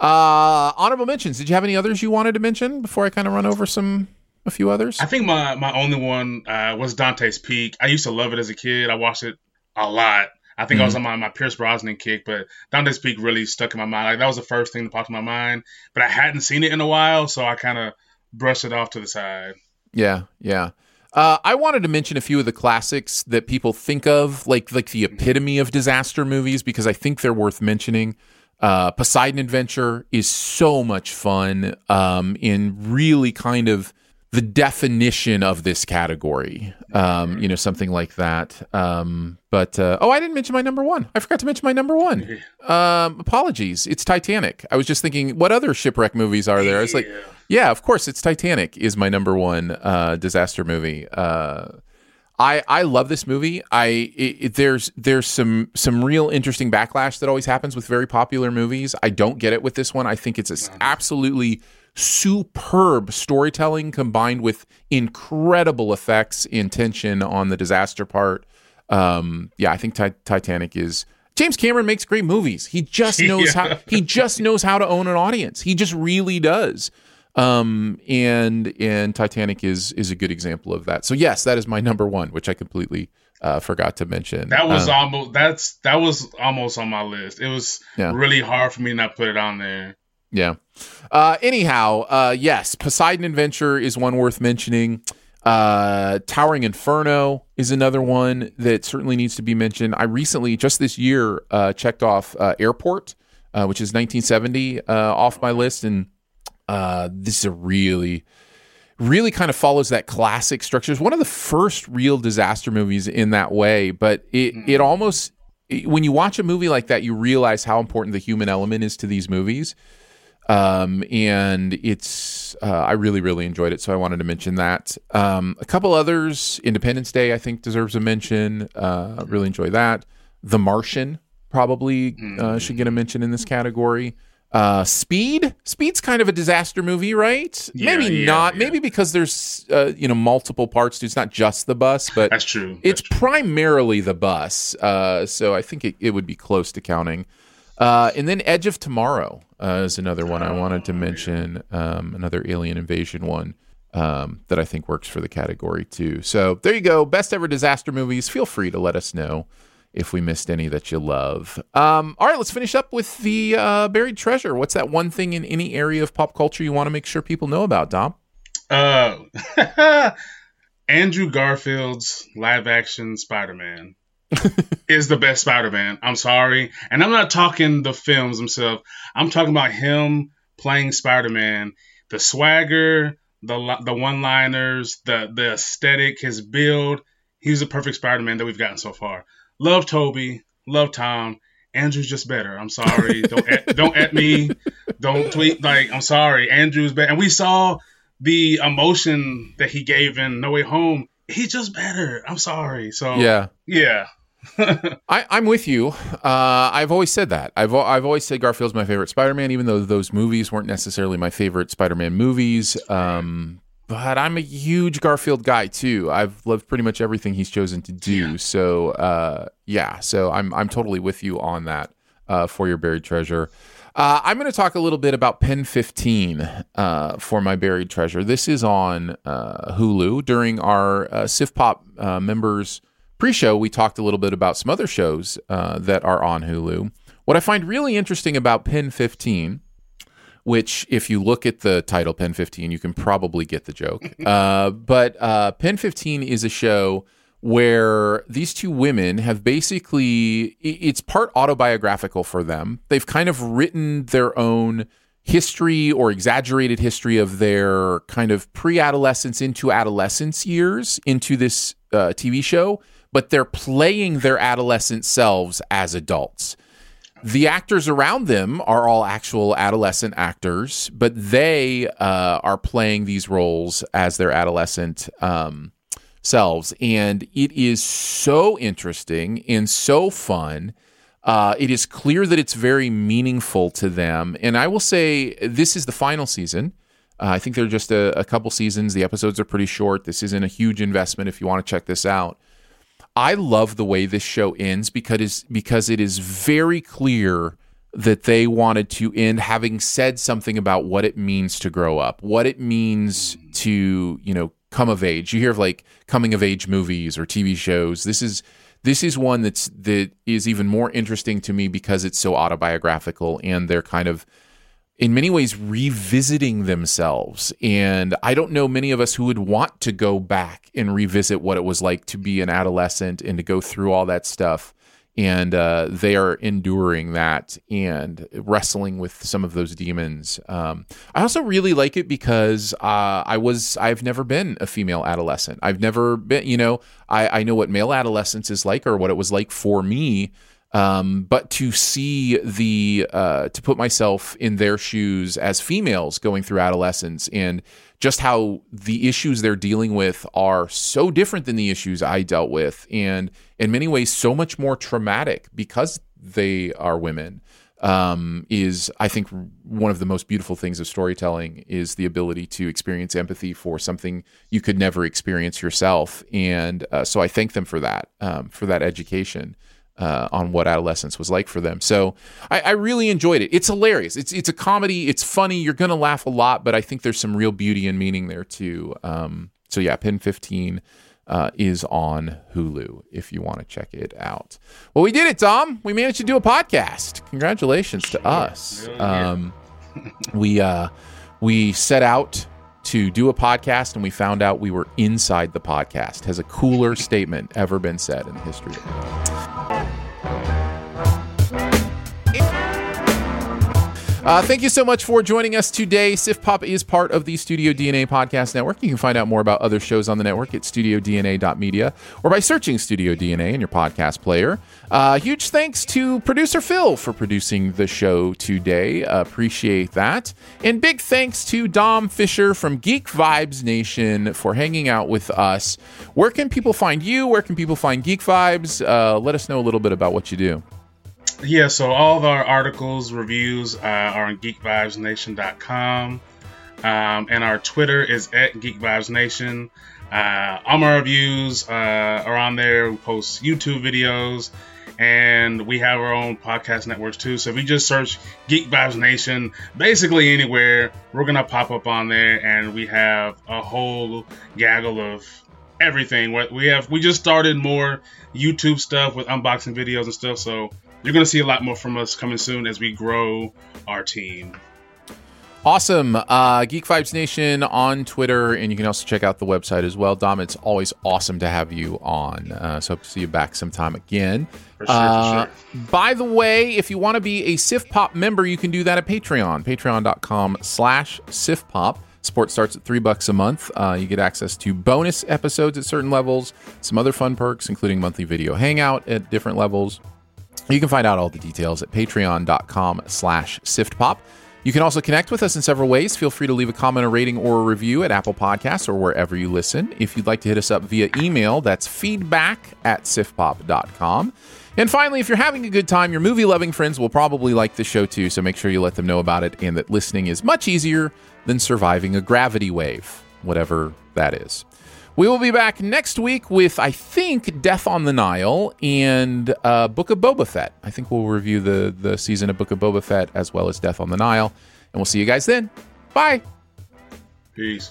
[SPEAKER 4] Uh, honorable mentions. Did you have any others you wanted to mention before I kind of run over some a few others?
[SPEAKER 5] I think my my only one uh, was Dante's Peak. I used to love it as a kid. I watched it a lot. I think I was
[SPEAKER 4] Mhm.
[SPEAKER 5] on my, my Pierce Brosnan kick, but Dante's Peak really stuck in my mind. Like that was the first thing that popped in my mind. But I hadn't seen it in a while, so I kind of brushed it off to the side.
[SPEAKER 4] Yeah, yeah. Uh, I wanted to mention a few of the classics that people think of, like like the epitome of disaster movies, because I think they're worth mentioning. Uh, Poseidon Adventure is so much fun um, in really kind of the definition of this category. Um, you know, something like that. Um, but uh, oh, I didn't mention my number one. I forgot to mention my number one. Um, apologies. It's Titanic. I was just thinking, what other shipwreck movies are there? I was like, yeah, of course, it's Titanic is my number one uh, disaster movie. Uh, I I love this movie. I it, it- there's there's some some real interesting backlash that always happens with very popular movies. I don't get it with this one. I think it's a absolutely superb storytelling combined with incredible effects in tension on the disaster part. Um, yeah, I think Ti- Titanic is. James Cameron makes great movies. He just knows
[SPEAKER 5] Yeah.
[SPEAKER 4] how he just knows how to own an audience. He just really does. Um, and and Titanic is is a good example of that. So yes, that is my number one, which I completely uh, forgot to mention.
[SPEAKER 5] That was
[SPEAKER 4] Um,
[SPEAKER 5] almost that's that was almost on my list. It was
[SPEAKER 4] Yeah.
[SPEAKER 5] really hard for me to not put it on there.
[SPEAKER 4] Yeah. Uh, anyhow, uh, yes, Poseidon Adventure is one worth mentioning. Uh, Towering Inferno is another one that certainly needs to be mentioned. I recently, just this year, uh, checked off uh, Airport, uh, which is 1970, uh, off my list, and uh, this is a really, really kind of follows that classic structure. It's one of the first real disaster movies in that way, but it it almost it- when you watch a movie like that, you realize how important the human element is to these movies um, and it's uh, I really really enjoyed it, so I wanted to mention that. Um, a couple others, Independence Day, I think deserves a mention. Uh, really enjoy that. The Martian probably uh, should get a mention in this category. Uh, Speed, Speed's kind of a disaster movie, right?
[SPEAKER 5] Yeah,
[SPEAKER 4] maybe
[SPEAKER 5] yeah,
[SPEAKER 4] not. Maybe because there's uh, you know multiple parts to. It's not just the bus, but
[SPEAKER 5] That's true.
[SPEAKER 4] it's primarily the bus. Uh, so I think it, it would be close to counting. Uh, and then Edge of Tomorrow uh, is another one I wanted to mention. Um, another alien invasion one. um, that I think works for the category too. So there you go. Best ever disaster movies. Feel free to let us know if we missed any that you love. Um, all right, let's finish up with the uh, buried treasure. What's that one thing in any area of pop culture you want to make sure people know about, Dom?
[SPEAKER 5] Uh, Andrew Garfield's live action Spider Man is the best Spider Man. I'm sorry. And I'm not talking the films themselves, I'm talking about him playing Spider Man. The swagger, the, the one liners, the, the aesthetic, his build. He's the perfect Spider Man that we've gotten so far. Love Tobey. love Tom. Andrew's just better. I'm sorry. Don't at, don't at me. Don't tweet. Like I'm sorry. Andrew's better. And we saw the emotion that he gave in No Way Home. He's just better. I'm sorry. So
[SPEAKER 4] yeah,
[SPEAKER 5] yeah.
[SPEAKER 4] I, am with you. Uh, I've always said that. I've I've always said Garfield's my favorite Spider-Man, even though those movies weren't necessarily my favorite Spider-Man movies. Um, but I'm a huge Garfield guy too. I've loved pretty much everything he's chosen to do. Yeah. So uh, yeah, so I'm I'm totally with you on that uh, for your buried treasure. Uh, I'm going to talk a little bit about Pen 15 uh, for my buried treasure. This is on uh, Hulu. During our uh, Pop uh, members pre-show, we talked a little bit about some other shows that are on Hulu. What I find really interesting about Pen 15 which if you look at the title Pen 15, you can probably get the joke. uh, but uh, Pen 15 is a show where these two women have basically, it's part autobiographical for them. They've kind of written their own history or exaggerated history of their kind of pre adolescence into adolescence years into this uh, TV show, but they're playing their adolescent selves as adults the actors around them are all actual adolescent actors, but they uh, are playing these roles as their adolescent um, selves. And it is so interesting and so fun. Uh, it is clear that it's very meaningful to them. And I will say, this is the final season. Uh, I think they're just a, a couple seasons. The episodes are pretty short. This isn't a huge investment if you want to check this out. I love the way this show ends because because it is very clear that they wanted to end having said something about what it means to grow up, what it means to, you know, come of age. You hear of like coming of age movies or TV shows. This is this is one that's that is even more interesting to me because it's so autobiographical and they're kind of in many ways revisiting themselves. And I don't know many of us who would want to go back and revisit what it was like to be an adolescent and to go through all that stuff. And uh, they are enduring that and wrestling with some of those demons. Um, I also really like it because uh, I was I've never been a female adolescent. I've never been, you know, I, I know what male adolescence is like or what it was like for me um, but to see the uh, to put myself in their shoes as females going through adolescence and just how the issues they're dealing with are so different than the issues I dealt with, and in many ways so much more traumatic because they are women. Um, is I think one of the most beautiful things of storytelling is the ability to experience empathy for something you could never experience yourself, and uh, so I thank them for that, um, for that education uh, on what adolescence was like for them. So I, I, really enjoyed it. It's hilarious. It's it's a comedy. It's funny. You're gonna laugh a lot, but I think there's some real beauty and meaning there too. Um, so yeah, Pen 15 uh, is on Hulu if you want to check it out. Well, we did it, Dom. We managed to do a podcast. Congratulations to us. Um, we uh, we set out to do a podcast and we found out we were inside the podcast. Has a cooler statement ever been said in the history Uh, thank you so much for joining us today. Sif Pop is part of the Studio DNA Podcast Network. You can find out more about other shows on the network at studiodna.media or by searching Studio DNA in your podcast player. Uh, huge thanks to producer Phil for producing the show today. Appreciate that. And big thanks to Dom Fisher from Geek Vibes Nation for hanging out with us. Where can people find you? Where can people find Geek Vibes? Uh, let us know a little bit about what you do.
[SPEAKER 5] Yeah, so all of our articles, reviews uh, are on geekvibesnation.com. Um, and our Twitter is at geekvibesnation. Uh, all my reviews uh, are on there. We post YouTube videos and we have our own podcast networks too. So if you just search Geek Vibes Nation, basically anywhere, we're gonna pop up on there, and we have a whole gaggle of everything. What we have, we just started more YouTube stuff with unboxing videos and stuff. So you're gonna see a lot more from us coming soon as we grow our team.
[SPEAKER 4] Awesome. Uh, Geek Vibes Nation on Twitter, and you can also check out the website as well. Dom, it's always awesome to have you on. Uh, so hope to see you back sometime again.
[SPEAKER 5] For sure,
[SPEAKER 4] Uh,
[SPEAKER 5] for
[SPEAKER 4] By the way, if you want to be a Sif Pop member, you can do that at Patreon. Patreon.com slash Sif Pop. Support starts at three bucks a month. Uh, you get access to bonus episodes at certain levels, some other fun perks, including monthly video hangout at different levels. You can find out all the details at patreon.com slash siftpop. You can also connect with us in several ways. Feel free to leave a comment, a rating, or a review at Apple Podcasts or wherever you listen. If you'd like to hit us up via email, that's feedback at sifpop.com. And finally, if you're having a good time, your movie loving friends will probably like the show too, so make sure you let them know about it and that listening is much easier than surviving a gravity wave, whatever that is. We will be back next week with, I think, Death on the Nile and uh, Book of Boba Fett. I think we'll review the, the season of Book of Boba Fett as well as Death on the Nile. And we'll see you guys then. Bye.
[SPEAKER 5] Peace.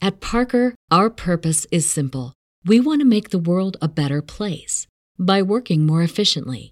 [SPEAKER 12] At Parker, our purpose is simple. We want to make the world a better place by working more efficiently,